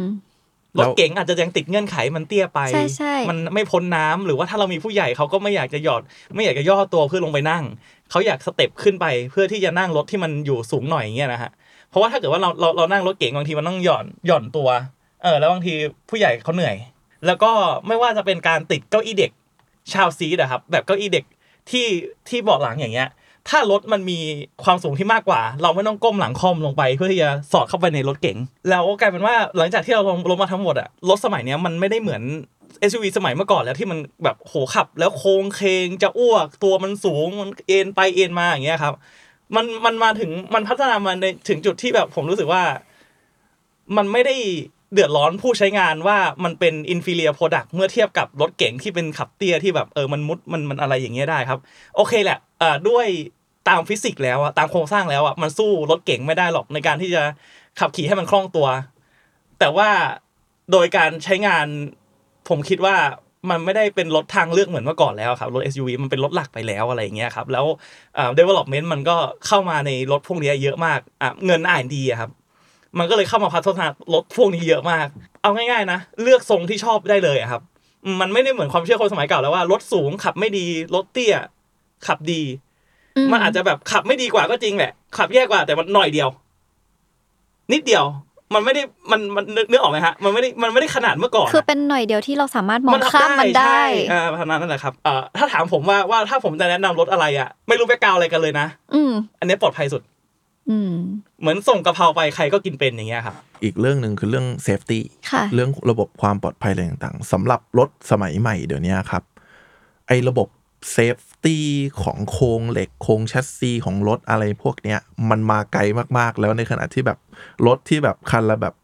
Speaker 2: รถเก๋งอาจจะยังติดเงื่อนไขมันเตี้ยไป
Speaker 1: ใช่ใช่
Speaker 2: มันไม่พ้นน้ำหรือว่าถ้าเรามีผู้ใหญ่เขาก็ไม่อยากจะหย่อน ไม่อยากจะย่อตัวเพื่อลงไปนั่ง เขาอยาก step ขึ้นไปเพื่อที่จะนั่งรถที่มันอยู่สูงหน่อยอย่างเงี้ยนะฮะ เพราะว่าถ้าเกิดว่าเราเราเรานั่งรถเก๋งบางทีมันต้องหย่อนหย่อนตัว เออ แล้วบางทีผู้ใหญ่เขาเหนื่อย แล้วก็ไม่ว่าจะเป็นการติดเก้าอี้เด็ก child seat อะครับ แบบเก้าอี้เด็กที่ที่เบาะหลังอย่างเงี้ย ถ้ารถมันมีความสูงที่มากกว่า เราไม่ต้องก้มหลังคอมลงไป เพื่อที่จะสอดเข้าไปในรถเก๋งแล้วกลายเป็นว่าหลังจากที่เราลงมาทั้งหมดอะรถสมัยเนี้ยมันไม่ได้เหมือน SUV สมัยเมื่อก่อนแล้วที่มันแบบโหขับ แล้วโค้งเคงจะอ้วกตัวมันสูงมันเอ็นไปเอ็นมาอย่างเงี้ยครับ มันมันมาถึงมันพัฒนามาในถึงจุดที่แบบผมรู้สึกว่า มันไม่ได้เดือดร้อนผู้ใช้งานว่ามันเป็น inferior product เมื่อเทียบกับรถเก๋งที่เป็นขับเตี้ยที่แบบเออมันมุดมันมันอะไรอย่างเงี้ยได้ครับ โอเคแหละเอ่อด้วย ตามฟิสิกส์แล้วอะตามโครงสร้างแล้วอะมันสู้รถเก๋งไม่ได้หรอกในการที่จะขับขี่ให้มันคล่องตัว แต่ว่าโดยการใช้งานผมคิดว่ามันไม่ได้เป็นรถทางเลือกเหมือนเมื่อก่อนแล้วครับรถ SUV มันเป็นรถหลักไปแล้วอะไรอย่างเงี้ยครับแล้วอ่า development มันก็เข้ามาในรถพวกนี้เยอะมากอะเงินอ่านดีอะครับ มันก็เลยเข้ามาพัฒนารถพวกนี้เยอะมาก เอาง่ายๆนะเลือกทรงที่ชอบได้เลยครับ มันไม่ได้เหมือนความเชื่อคนสมัยเก่าแล้วว่ารถสูงขับไม่ดีรถเตี้ยขับดี มันอาจจะแบบขับไม่ดีกว่าก็จริงแหละขับแย่กว่าแต่มันหน่อยเดียว นิดเดียว มันไม่ได้มันมันนึกนึกออกไหมฮะมันไม่ได้มันไม่ได้ขนาดเมื่อก่อน
Speaker 1: คือเป็นหน่อยเดียวที่เราสามารถมอง
Speaker 2: รับ
Speaker 1: ข้ามมันได้
Speaker 2: ใช่อ่าพนันนั่นแหละครับเอ่อถ้าถามผมว่าว่าถ้าผมจะแนะนำรถอะไรอะ ไม่รู้แบ็กกราวอะไรกันเลยนะ
Speaker 1: อืม
Speaker 2: อันนี้ปลอดภัยสุด
Speaker 1: อืม
Speaker 2: เหมือนส่งกะเพราไปใครก็กินเป็นอย่างเงี้ยครับ
Speaker 3: อีกเรื่องหนึ่งคือเรื่อง safety
Speaker 1: ค่ะ
Speaker 3: เรื่องระบบความปลอดภัยอะไรต่างๆสำหรับรถสมัยใหม่เดี๋ยวนี้ครับ ไอ้ระบบ safety ของโครงเหล็กโครงแชสซีของรถอะไรพวกเนี้ย มันมาไกลมากๆ แล้วในขณะที่แบบรถที่แบบคันละแบบ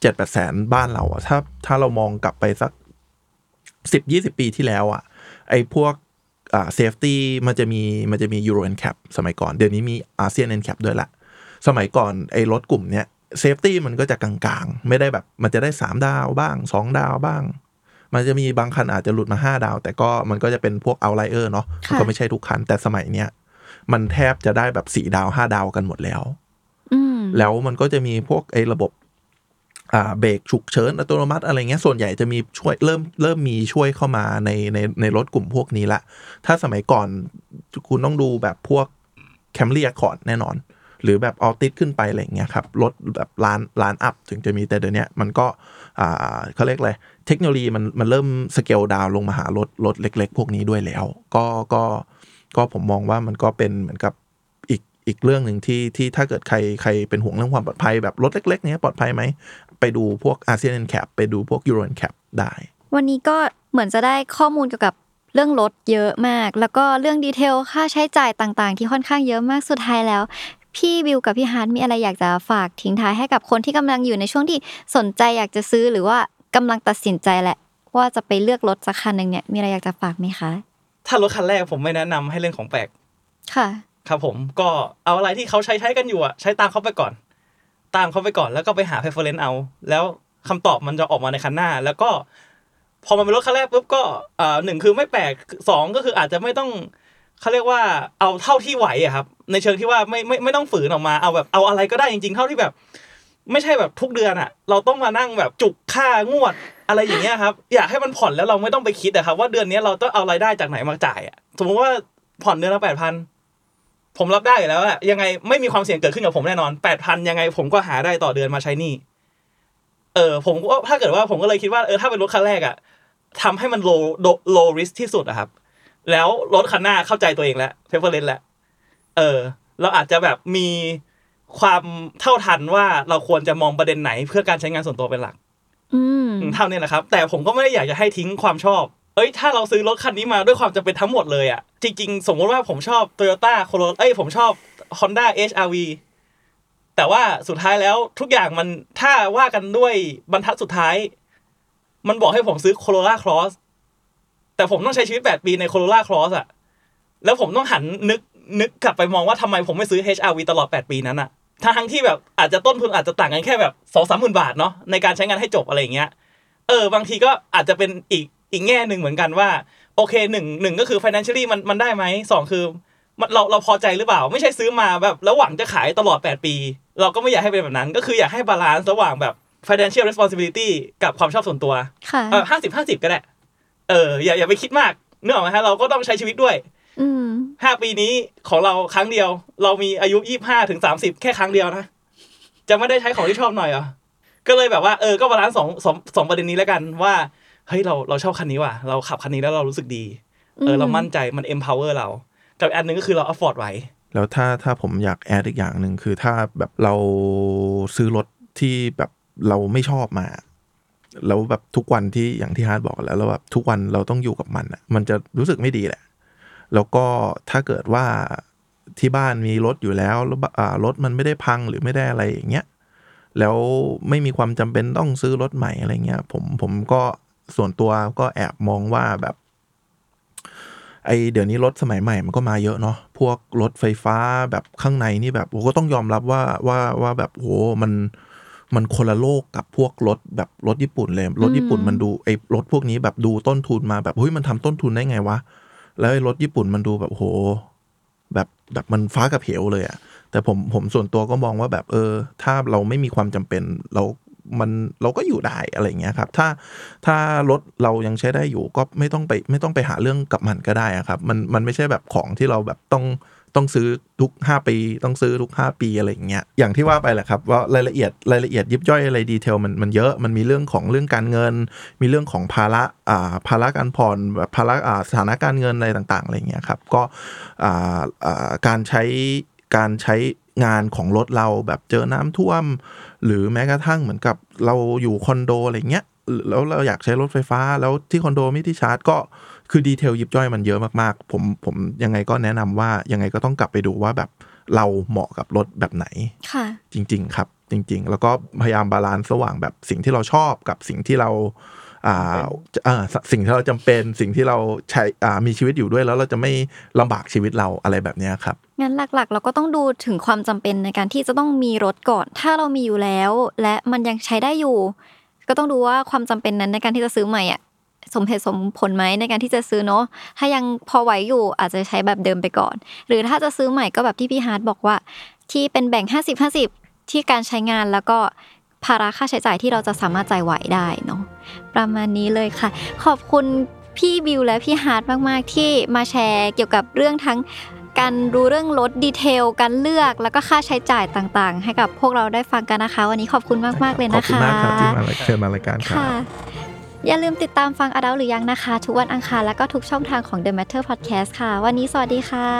Speaker 3: เจ็ดแปดแสนบ้านเราอะถ้าถ้าเรามองกลับไปสักสิบยี่สิบปีที่แล้วอะไอ้พวกอ่า safety มันจะมีมันจะมี Euro NCAP สมัยก่อน เดี๋ยวนี้มี ASEAN NCAP ด้วยละ สมัยก่อนไอ้รถกลุ่มเนี้ย safety มันก็จะกลางๆ ไม่ได้แบบ มันจะได้สามดาวบ้างสองดาวบ้าง มันจะมีบางคันอาจจะหลุดมาห้าดาว แต่ก็มันก็จะเป็นพวก outlier เนาะมันก็ไม่ใช่ทุกคัน แต่สมัยเนี้ยมันแทบจะได้แบบสี่ดาวห้าดาวกันหมดแล้ว
Speaker 1: อืม
Speaker 3: แล้วมันก็จะมีพวกไอ้ระบบอ่าเบรกฉุกเฉินอัตโนมัติอะไรเงี้ยส่วนใหญ่จะมีช่วยเริ่มเริ่มมีช่วยเข้ามาในในในรถกลุ่มพวกนี้ละ ถ้าสมัยก่อนคุณต้องดูแบบพวก Camry Accord แน่นอน หรือแบบอัลติสขึ้นไปอะไรเงี้ยครับรถแบบล้านล้าน up ถึงจะมีแต่เดี๋ยวนี้มันก็อ่า เขาเรียกอะไรเทคโนโลยีมันมันเริ่ม scale down ลงมาหารถรถเล็ก ๆ พวกนี้ด้วยแล้ว ก็ก็ก็ผมมองว่ามันก็เป็นเหมือนกับอีกอีกเรื่องหนึ่งที่ที่ถ้าเกิดใครใครเป็นห่วงเรื่องความปลอดภัยแบบรถเล็ก ๆ เนี้ยปลอดภัยไหม ไปดูพวก ASEAN NCAP ไปดูพวก Euro NCAP ได้
Speaker 1: วันนี้ก็เหมือนจะได้ข้อมูลเกี่ยวกับเรื่องรถเยอะมาก แล้วก็เรื่อง detail ค่าใช้จ่ายต่างๆ ที่ค่อนข้างเยอะมากสุดท้ายแล้ว พี่บิวกับพี่ฮาร์ดมีอะไรอยากจะฝากทิ้งท้ายให้กับคนที่กำลังอยู่ในช่วงที่สนใจอยากจะซื้อหรือว่ากำลังตัดสินใจแหละ ว่าจะไปเลือกรถสักคันหนึ่งเนี่ยมีอะไรอยากจะฝากไหมคะ
Speaker 2: ถ้ารถคันแรกผมไม่แนะนำให้เล่นของแปลก
Speaker 1: ค่ะ
Speaker 2: ครับผมก็เอาอะไรที่เขาใช้ใช้กันอยู่อะใช้ตามเขาไปก่อน ตามเขาไปก่อนแล้วก็ไปหา preference เอา แล้วคำตอบมันจะออกมาในคันหน้า แล้วก็พอมันเป็นรถคันแรกปุ๊บก็อ่าหนึ่งคือไม่แปลกสองก็คืออาจจะไม่ต้องเขาเรียกว่าเอาเท่าที่ไหวอะครับ ในเชิงที่ว่าไม่ไม่ไม่ต้องฝืนออกมาเอาแบบเอาอะไรก็ได้จริงๆ เท่าที่แบบ ไม่ใช่แบบทุกเดือนอะเราต้องมานั่งแบบจุกค่างวดอะไรอย่างเงี้ยครับ อยากให้มันผ่อนแล้วเราไม่ต้องไปคิดอะครับ ว่าเดือนนี้เราต้องเอารายได้จากไหนมาจ่ายอะสมมติว่าผ่อนเดือนละแปดพันผมรับได้อยู่แล้วอะยังไงไม่มีความเสี่ยงเกิดขึ้นกับผมแน่นอนแปดพันยังไงผมก็หาได้ต่อเดือนมาใช้นี้เออผมก็ถ้าเกิดว่าผมก็เลยคิดว่าเออถ้าเป็นรถคันแรกอะทำให้มัน low low low risk ที่สุดอะครับ แล้วรถคันหน้าเข้าใจตัวเองแล้ว preference แล้ว เออ เราอาจจะแบบมีความเท่าทันว่าเราควรจะมองประเด็นไหน เพื่อการใช้งานส่วนตัวเป็นหลัก
Speaker 1: อืม
Speaker 2: อืมเท่านี้แหละครับ แต่ผมก็ไม่ได้อยากจะให้ทิ้งความชอบ เอ้ย ถ้าเราซื้อรถคันนี้มาด้วยความจำเป็นทั้งหมดเลยอะ จริง ๆ สมมติว่าผมชอบ Toyota Corolla เอ้ย ผมชอบ Honda HRV แต่ว่าสุดท้ายแล้วทุกอย่างมันถ้าว่ากันด้วยบรรทัดสุดท้าย มันบอกให้ผมซื้อ Corolla Cross แต่ผมต้องใช้ชีวิต 8 ปีใน Corolla Cross อะแล้วผมต้องหันนึก นึกกลับไปมองว่าทำไมผมไม่ซื้อ HRV ตลอด 8 ปีนั้นอะทั้งๆที่แบบอาจจะต้นทุนอาจจะต่างกันแค่แบบสองสามหมื่นบาทเนาะในการใช้งานให้จบอะไรอย่างเงี้ย เออบางทีก็อาจจะเป็นอีกอีกแง่หนึ่งเหมือนกันว่า โอเคหนึ่งหนึ่งก็คือ financially มันมันได้ไหมสองคือมันเราเราพอใจหรือเปล่า ไม่ใช่ซื้อมาแบบแล้วหวังจะขายตลอด 8 ปี เราก็ไม่อยากให้เป็นแบบนั้น ก็คืออยากให้ balance ระหว่างแบบ financial responsibility กับความชอบส่วนตัว
Speaker 1: ค่ะ
Speaker 2: เออห้าสิบห้าสิบก็ได้เอออย่าอย่าไปคิดมากเนื่องไหมฮะเราก็ต้องใช้ชีวิตด้วย
Speaker 1: อืม
Speaker 2: ห้าปีนี้ของเราครั้งเดียว เรามีอายุยี่ห้าถึงสามสิบแค่ครั้งเดียวนะ จะไม่ได้ใช้ของที่ชอบหน่อยเหรอก็เลยแบบว่าเออก็ balance สองสองสองประเด็นนี้แล้วกันว่าเฮ้ยเราเราชอบคันนี้ว่ะ เราขับคันนี้แล้วเรารู้สึกดี เออเรามั่นใจมัน empower เรา กับอีกอันหนึงก็คือเรา afford ไหว
Speaker 3: แล้วถ้าถ้าผมอยาก add อีกอย่างหนึ่งคือถ้าแบบเราซื้อรถที่แบบเราไม่ชอบมา แล้วแบบทุกวันที่อย่างที่ฮาร์ดบอกแล้วแล้วแบบทุกวันเราต้องอยู่กับมันอะ มันจะรู้สึกไม่ดีแหละ แล้วก็ถ้าเกิดว่าที่บ้านมีรถอยู่แล้วรถมันไม่ได้พังหรือไม่ได้อะไรอย่างเงี้ยแล้วไม่มีความจำเป็นต้องซื้อรถใหม่อะไรเงี้ยผมผมก็ส่วนตัวก็แอบมองว่าแบบไอเดี๋ยวนี้รถสมัยใหม่มันก็มาเยอะเนาะพวกรถไฟฟ้าแบบข้างในนี่แบบก็ต้องยอมรับว่าว่าว่าแบบโหมันมันคนละโลกกับพวกรถแบบรถญี่ปุ่นเลยรถญี่ปุ่นมันดูไอรถพวกนี้แบบดูต้นทุนมาแบบเฮ้ยมันทำต้นทุนได้ไงวะ แล้วรถญี่ปุ่นมันดูแบบโห แบบแบบมันฟ้ากับเหวเลยอะแต่ผมผมส่วนตัวก็มองว่าแบบเออ ถ้าเราไม่มีความจำเป็นเรามันเราก็อยู่ได้อะไรเงี้ยครับ ถ้าถ้ารถเรายังใช้ได้อยู่ก็ไม่ต้องไปไม่ต้องไปหาเรื่องกับมันก็ได้อะครับ มันมันไม่ใช่แบบของที่เราแบบต้อง ต้องซื้อทุก 5 ปี ต้องซื้อทุก 5 ปีอะไรอย่างเงี้ยอย่างที่ว่าไปแหละครับว่ารายละเอียดรายละเอียดยิบย่อยอะไรดีเทลมันมันเยอะมันมีเรื่องของเรื่องการเงิน มีเรื่องของภาระอ่าภาระการผ่อนแบบภาระอ่าสถานะการเงินอะไรต่างๆอะไรอย่างเงี้ยครับก็อ่าอ่าการใช้การใช้งานของรถเราแบบเจอน้ำท่วม หรือแม้กระทั่งเหมือนกับเราอยู่คอนโดอะไรเงี้ยแล้วเราอยากใช้รถไฟฟ้าแล้วที่คอนโดไม่มีที่ชาร์จก็ คือ detail ยิบย่อยมันเยอะมากๆ ผมผมยังไงก็แนะนำว่ายังไงก็ต้องกลับไปดูว่าแบบเราเหมาะกับรถแบบไหน
Speaker 1: ค่ะ
Speaker 3: จริง ๆ ครับจริง ๆ แล้วก็พยายาม balance ระหว่างแบบสิ่งที่เราชอบกับสิ่งที่เราอ่าอ่าสิ่งที่เราจำเป็นสิ่งที่เราใช้อ่ามีชีวิตอยู่ด้วยแล้วเราจะไม่ลำบากชีวิตเราอะไรแบบเนี้ยครับ
Speaker 1: งั้นหลักๆ เราก็ต้องดูถึงความจำเป็นในการที่จะต้องมีรถก่อน ถ้าเรามีอยู่แล้ว และมันยังใช้ได้อยู่ ก็ต้องดูว่าความจำเป็นนั้นในการที่จะซื้อใหม่อะ สมเหตุสมผลไหมในการที่จะซื้อเนาะถ้ายังพอไหวอยู่อาจจะใช้แบบเดิมไปก่อน หรือถ้าจะซื้อใหม่ก็แบบที่พี่ฮาร์ดบอกว่า ที่เป็นแบ่ง 50 50 ที่การใช้งานแล้วก็ภาระค่าใช้จ่ายที่เราจะสามารถจ่ายไหวได้เนาะประมาณนี้เลยค่ะ ขอบคุณพี่บิวและพี่ฮาร์ดมาก ๆ ที่มาแชร์เกี่ยวกับเรื่องทั้งการรู้เรื่องรถ detail การเลือกแล้วก็ค่าใช้จ่ายต่างๆ ให้กับพวกเราได้ฟังกันนะคะ วันนี้ขอบคุณมาก ๆ เลย
Speaker 3: ขอบ
Speaker 1: นะคะ
Speaker 3: คุณมากครับที่มาเชิญมารายการครับ
Speaker 1: ค่ะ อย่าลืมติดตามฟัง Adult หรือยังนะคะ ทุกวันอังคารและก็ทุกช่องทางของ The Matter Podcast ค่ะ วันนี้สวัสดีค่ะ